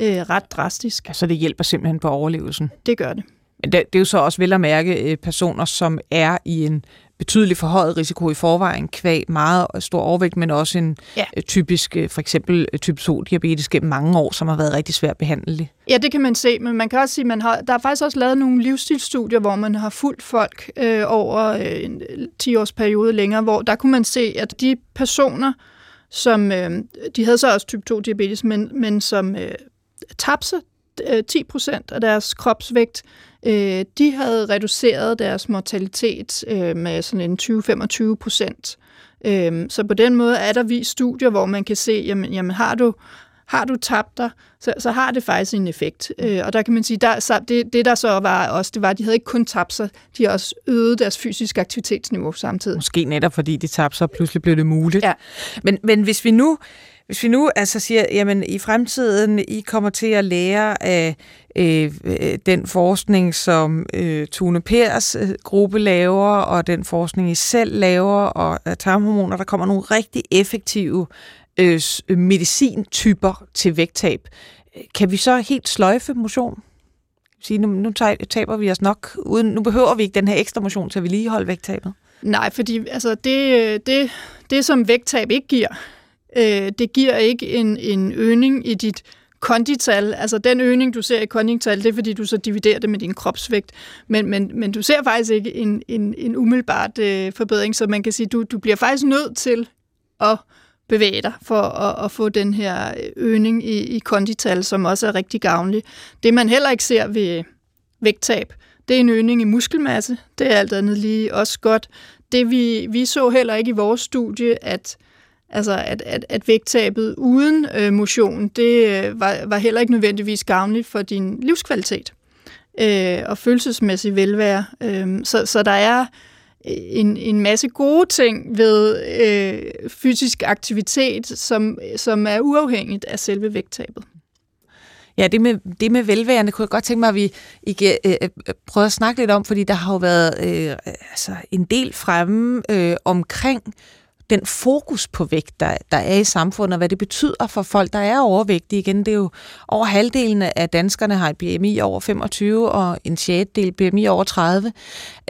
øh, ret drastisk. Så det hjælper simpelthen på overlevelsen? Det gør det. Men det, det er jo så også vel at mærke øh, personer, som er i en betydelig forhøjet risiko i forvejen, kvæg meget stor overvægt, men også en ja. Øh, typisk, øh, for eksempel type 2-diabetes gennem mange år, som har været rigtig svært behandlet. Ja, det kan man se, men man kan også sige, man har, der er faktisk også lavet nogle livsstilsstudier, hvor man har fulgt folk øh, over øh, en 10-års periode længere, hvor der kunne man se, at de personer, som øh, de havde så også type 2-diabetes, men, men som øh, tabte 10 procent af deres kropsvægt, øh, de havde reduceret deres mortalitet øh, med sådan en 20-25 procent. Øh, så på den måde er der vist studier, hvor man kan se, jamen, jamen har du har du tabt dig, så, så har det faktisk en effekt. Øh, og der kan man sige, der, så det, det der så var også, det var, at de havde ikke kun tabt sig, de har også øget deres fysiske aktivitetsniveau samtidig. Måske netop fordi de tabte sig, pludselig blev det muligt. Ja. Men, men hvis vi nu hvis vi nu altså siger, jamen i fremtiden, I kommer til at lære af øh, øh den forskning, som øh, Tune Pers øh, gruppe laver, og den forskning, I selv laver, og af tarmhormoner, der kommer nogle rigtig effektive øh, øh medicintyper til vægttab. Kan vi så helt sløjfe motion? Sige, nu, nu taber vi os nok, uden, nu behøver vi ikke den her ekstra motion til at vedligeholde vægttabet. Nej, fordi altså, det, det, det, som vægttab ikke giver, øh, det giver ikke en, en øgning i dit kondital. Altså den øgning, du ser i kondital, det er fordi, du så dividerer det med din kropsvægt. Men, men, men du ser faktisk ikke en, en, en umiddelbart øh, forbedring, så man kan sige, du, du bliver faktisk nødt til at bevæge dig for at, at få den her øh, øgning i, i kondital, som også er rigtig gavnlig. Det man heller ikke ser ved øh, vægttab, det er en øgning i muskelmasse. Det er alt andet lige også godt. Det vi, vi så heller ikke i vores studie, at Altså at, at, at vægttabet uden øh, motion, det øh, var, var heller ikke nødvendigvis gavnligt for din livskvalitet øh, og følelsesmæssig velvære. Øh, så, så der er øh, en, en masse gode ting ved øh, fysisk aktivitet, som, som er uafhængigt af selve vægttabet. Ja, det med, det med velværende kunne jeg godt tænke mig, at vi ikke, øh, øh, prøver at snakke lidt om, fordi der har jo været øh, altså en del fremme øh, omkring den fokus på vægt, der, der er i samfundet, og hvad det betyder for folk, der er overvægtige. Igen, det er jo over halvdelen af danskerne har et BMI over 25, og en sjettedel BMI over 30.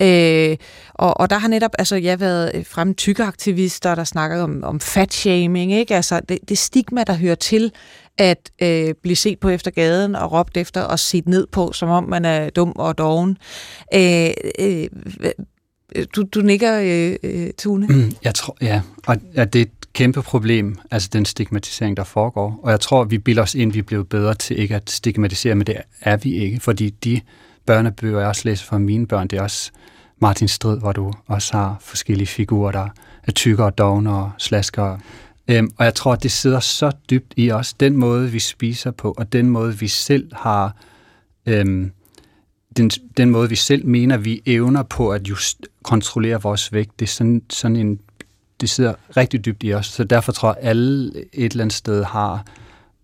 Øh, og, og der har netop altså, jeg været øh, frem tykkeaktivister, der snakker om, om fat-shaming, ikke? Altså, det, det stigma, der hører til, at øh, blive set på efter gaden og råbt efter og set ned på, som om man er dum og doven. Øh, Øh, Øh, du, du nikker, øh, øh, Tune. Mm, jeg tror, ja. Og ja, det er et kæmpe problem, altså den stigmatisering, der foregår. Og jeg tror, vi bilder os ind, vi bliver bedre til ikke at stigmatisere, men det er vi ikke. Fordi de børnebøger, jeg også læser fra mine børn, det er også Martin Strid, hvor du også har forskellige figurer, der er tykkere, dogne og slaskere. Øhm, og jeg tror, at det sidder så dybt i os, den måde, vi spiser på, og den måde, vi selv har øhm, den, den måde, vi selv mener, vi evner på at just kontrollere vores vægt, det er sådan, sådan en, det sidder rigtig dybt i os. Så derfor tror jeg, at alle et eller andet sted har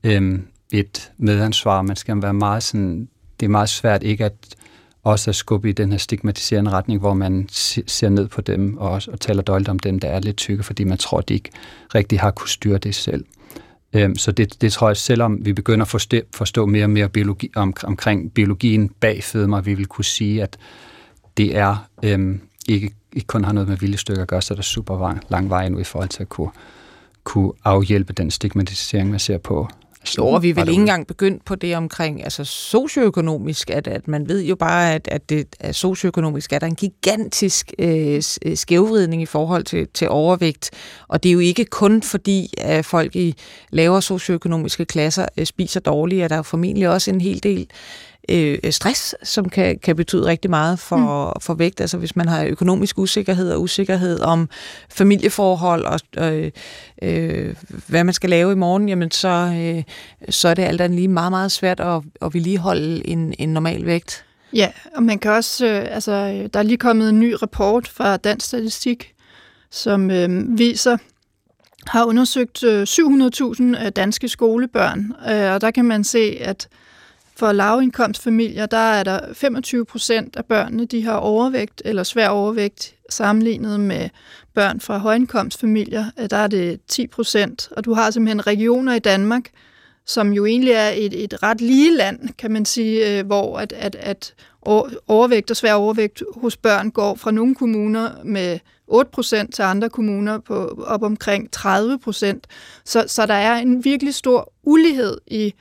øhm, et medansvar. Man skal være meget sådan, det er meget svært ikke at også at skubbe i den her stigmatiserende retning, hvor man ser ned på dem og, og taler dårligt om dem, der er lidt tykke, fordi man tror, at de ikke rigtig har kunne styre det selv. Øhm, så det, det tror jeg, selvom vi begynder at forstå, forstå mere og mere biologi, om, omkring biologien bag fedmer, vi vil kunne sige, at det er øhm, ikke, ikke kun har noget med vilde stykker at gøre, så er der super lang vej nu i forhold til at kunne, kunne afhjælpe den stigmatisering, man ser på jo, og vi er vel ikke engang begyndt på det omkring altså socioøkonomisk, at, at man ved jo bare, at, at det at socioøkonomisk er der en gigantisk øh, øh, skævvridning i forhold til, til overvægt. Og det er jo ikke kun fordi, at folk i lavere socioøkonomiske klasser øh, spiser dårligt, at der er formentlig også en hel del øh, stress, som kan, kan betyde rigtig meget for, mm. for vægt. Altså hvis man har økonomisk usikkerhed og usikkerhed om familieforhold og øh, øh, hvad man skal lave i morgen, jamen så, øh, så er det alt andet lige meget, meget svært at, at vedligeholde en, en normal vægt. Ja, og man kan også, øh, altså der er lige kommet en ny rapport fra Dansk Statistik, som øh, viser, har undersøgt øh, 700.000 danske skolebørn, øh, og der kan man se, at for lavindkomstfamilier, der er der 25 procent af børnene, de har overvægt eller svær overvægt, sammenlignet med børn fra højindkomstfamilier, øh, der er det 10 procent. Og du har simpelthen regioner i Danmark, som jo egentlig er et, et ret lige land, kan man sige, øh, hvor at, at, at overvægt og svær overvægt hos børn går fra nogle kommuner med 8% til andre kommuner på op omkring 30%. Så, så der er en virkelig stor ulighed i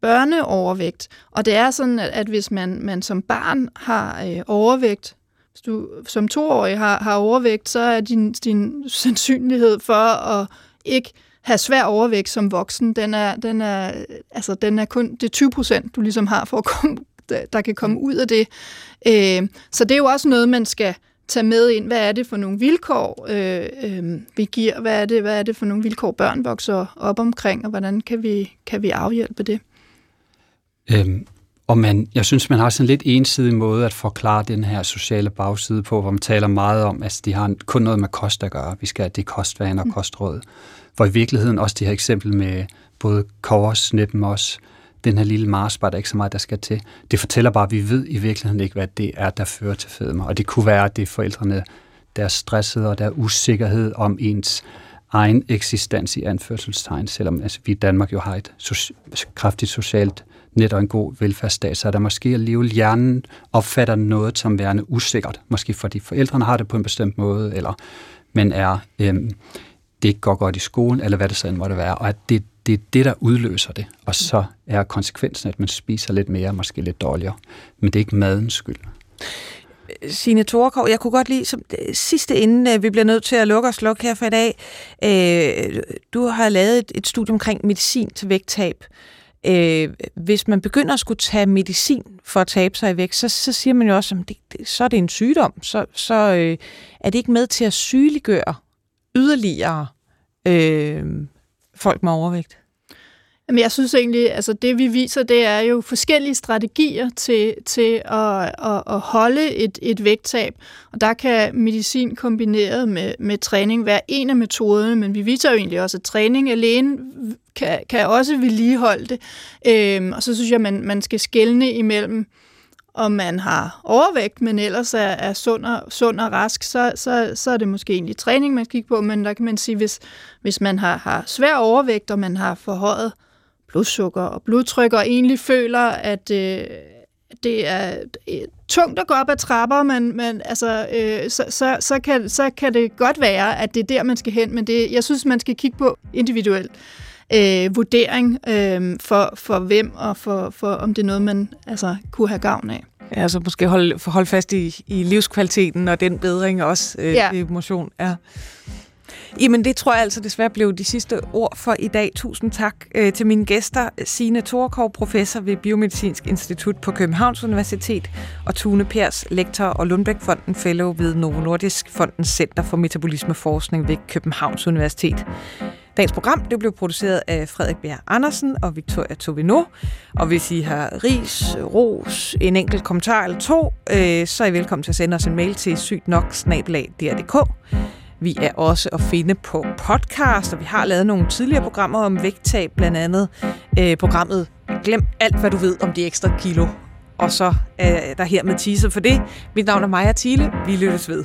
børneovervægt. Og det er sådan, at, hvis man, man som barn har øh, overvægt, hvis du som toårig har, har overvægt, så er din, din sandsynlighed for at ikke have svær overvægt som voksen, den er, den er, altså, den er kun det 20 procent, du ligesom har for at komme, der kan komme ud af det. Øh, så det er jo også noget, man skal tage med ind. Hvad er det for nogle vilkår, øh, øh, vi giver? Hvad er, det, hvad er det for nogle vilkår, børn vokser op omkring, og hvordan kan vi, kan vi afhjælpe det? Øhm, og man, jeg synes, man har sådan en lidt ensidig måde at forklare den her sociale bagside på, hvor man taler meget om, at de har kun noget med kost at gøre. Vi skal have det kostvaner og mm. kostråd. For i virkeligheden også det her eksempel med både koversnippen også, den her lille marsbar, der er ikke så meget, der skal til. Det fortæller bare, at vi ved i virkeligheden ikke, hvad det er, der fører til fedme. Og det kunne være, at det er forældrene, der er stresset og der er usikkerhed om ens egen eksistens i anførselstegn, selvom altså, vi i Danmark jo har et so- kraftigt socialt net og en god velfærdsstat, så er der måske alligevel hjernen opfatter noget som værende usikkert. Måske fordi forældrene har det på en bestemt måde, eller men er, øhm, det ikke går godt i skolen, eller hvad det så end måtte være, og at det, det er det, der udløser det. Og så er konsekvensen, at man spiser lidt mere, måske lidt dårligere. Men det er ikke madens skyld. Signe Torekov, jeg kunne godt lide som øh, sidste inden øh, vi bliver nødt til at lukke og slukke her for i dag. Øh, du har lavet et, et studie omkring medicin til vægttab. Øh, hvis man begynder at skulle tage medicin for at tabe sig i vægt, så, så siger man jo også, at det, det, så er det en sygdom. Så, så øh, er det ikke med til at sygeliggøre yderligere øh, folk med overvægt? Jamen, jeg synes egentlig, altså det vi viser, det er jo forskellige strategier til, til at, at, at holde et, et vægttab. Og der kan medicin kombineret med, med træning være en af metoderne, men vi viser jo egentlig også, at træning alene kan, kan også vedligeholde det. Øhm, og så synes jeg, man, man skal skelne imellem om man har overvægt, men ellers er, er sund, og, sund og rask, så, så, så er det måske egentlig træning, man skal kigge på, men der kan man sige, hvis, hvis man har, har svær overvægt, og man har forhøjet blodsukker og blodtryk, og egentlig føler, at øh, det er tungt at gå op ad trapper, men, men altså, øh, så, så, så, kan, så kan det godt være, at det er der, man skal hen, men det, jeg synes, man skal kigge på individuelt øh, vurdering øh, for, for hvem, og for, for om det er noget, man altså, kunne have gavn af. Ja, altså måske holde, holde fast i, i livskvaliteten og den bedring også, øh, ja. emotion. Ja. Jamen, det tror jeg altså desværre blev de sidste ord for i dag. Tusind tak øh, til mine gæster, Signe Thorkov, professor ved Biomedicinsk Institut på Københavns Universitet, og Tune Pers, lektor og Lundbækfonden fellow ved Novo Nordisk Fondens Center for Metabolismeforskning ved Københavns Universitet. Dagens program det blev produceret af Frederik Bjerg Andersen og Victoria Tovino. Og hvis I har ris, ros, en enkelt kommentar eller to, øh, så er I velkommen til at sende os en mail til sygt vi er også at finde på podcast, og vi har lavet nogle tidligere programmer om vægttab, blandt andet øh, programmet Glem alt, hvad du ved om de ekstra kilo. Og så er der her med teaser for det. Mit navn er Maja Thiele. Vi lyttes ved.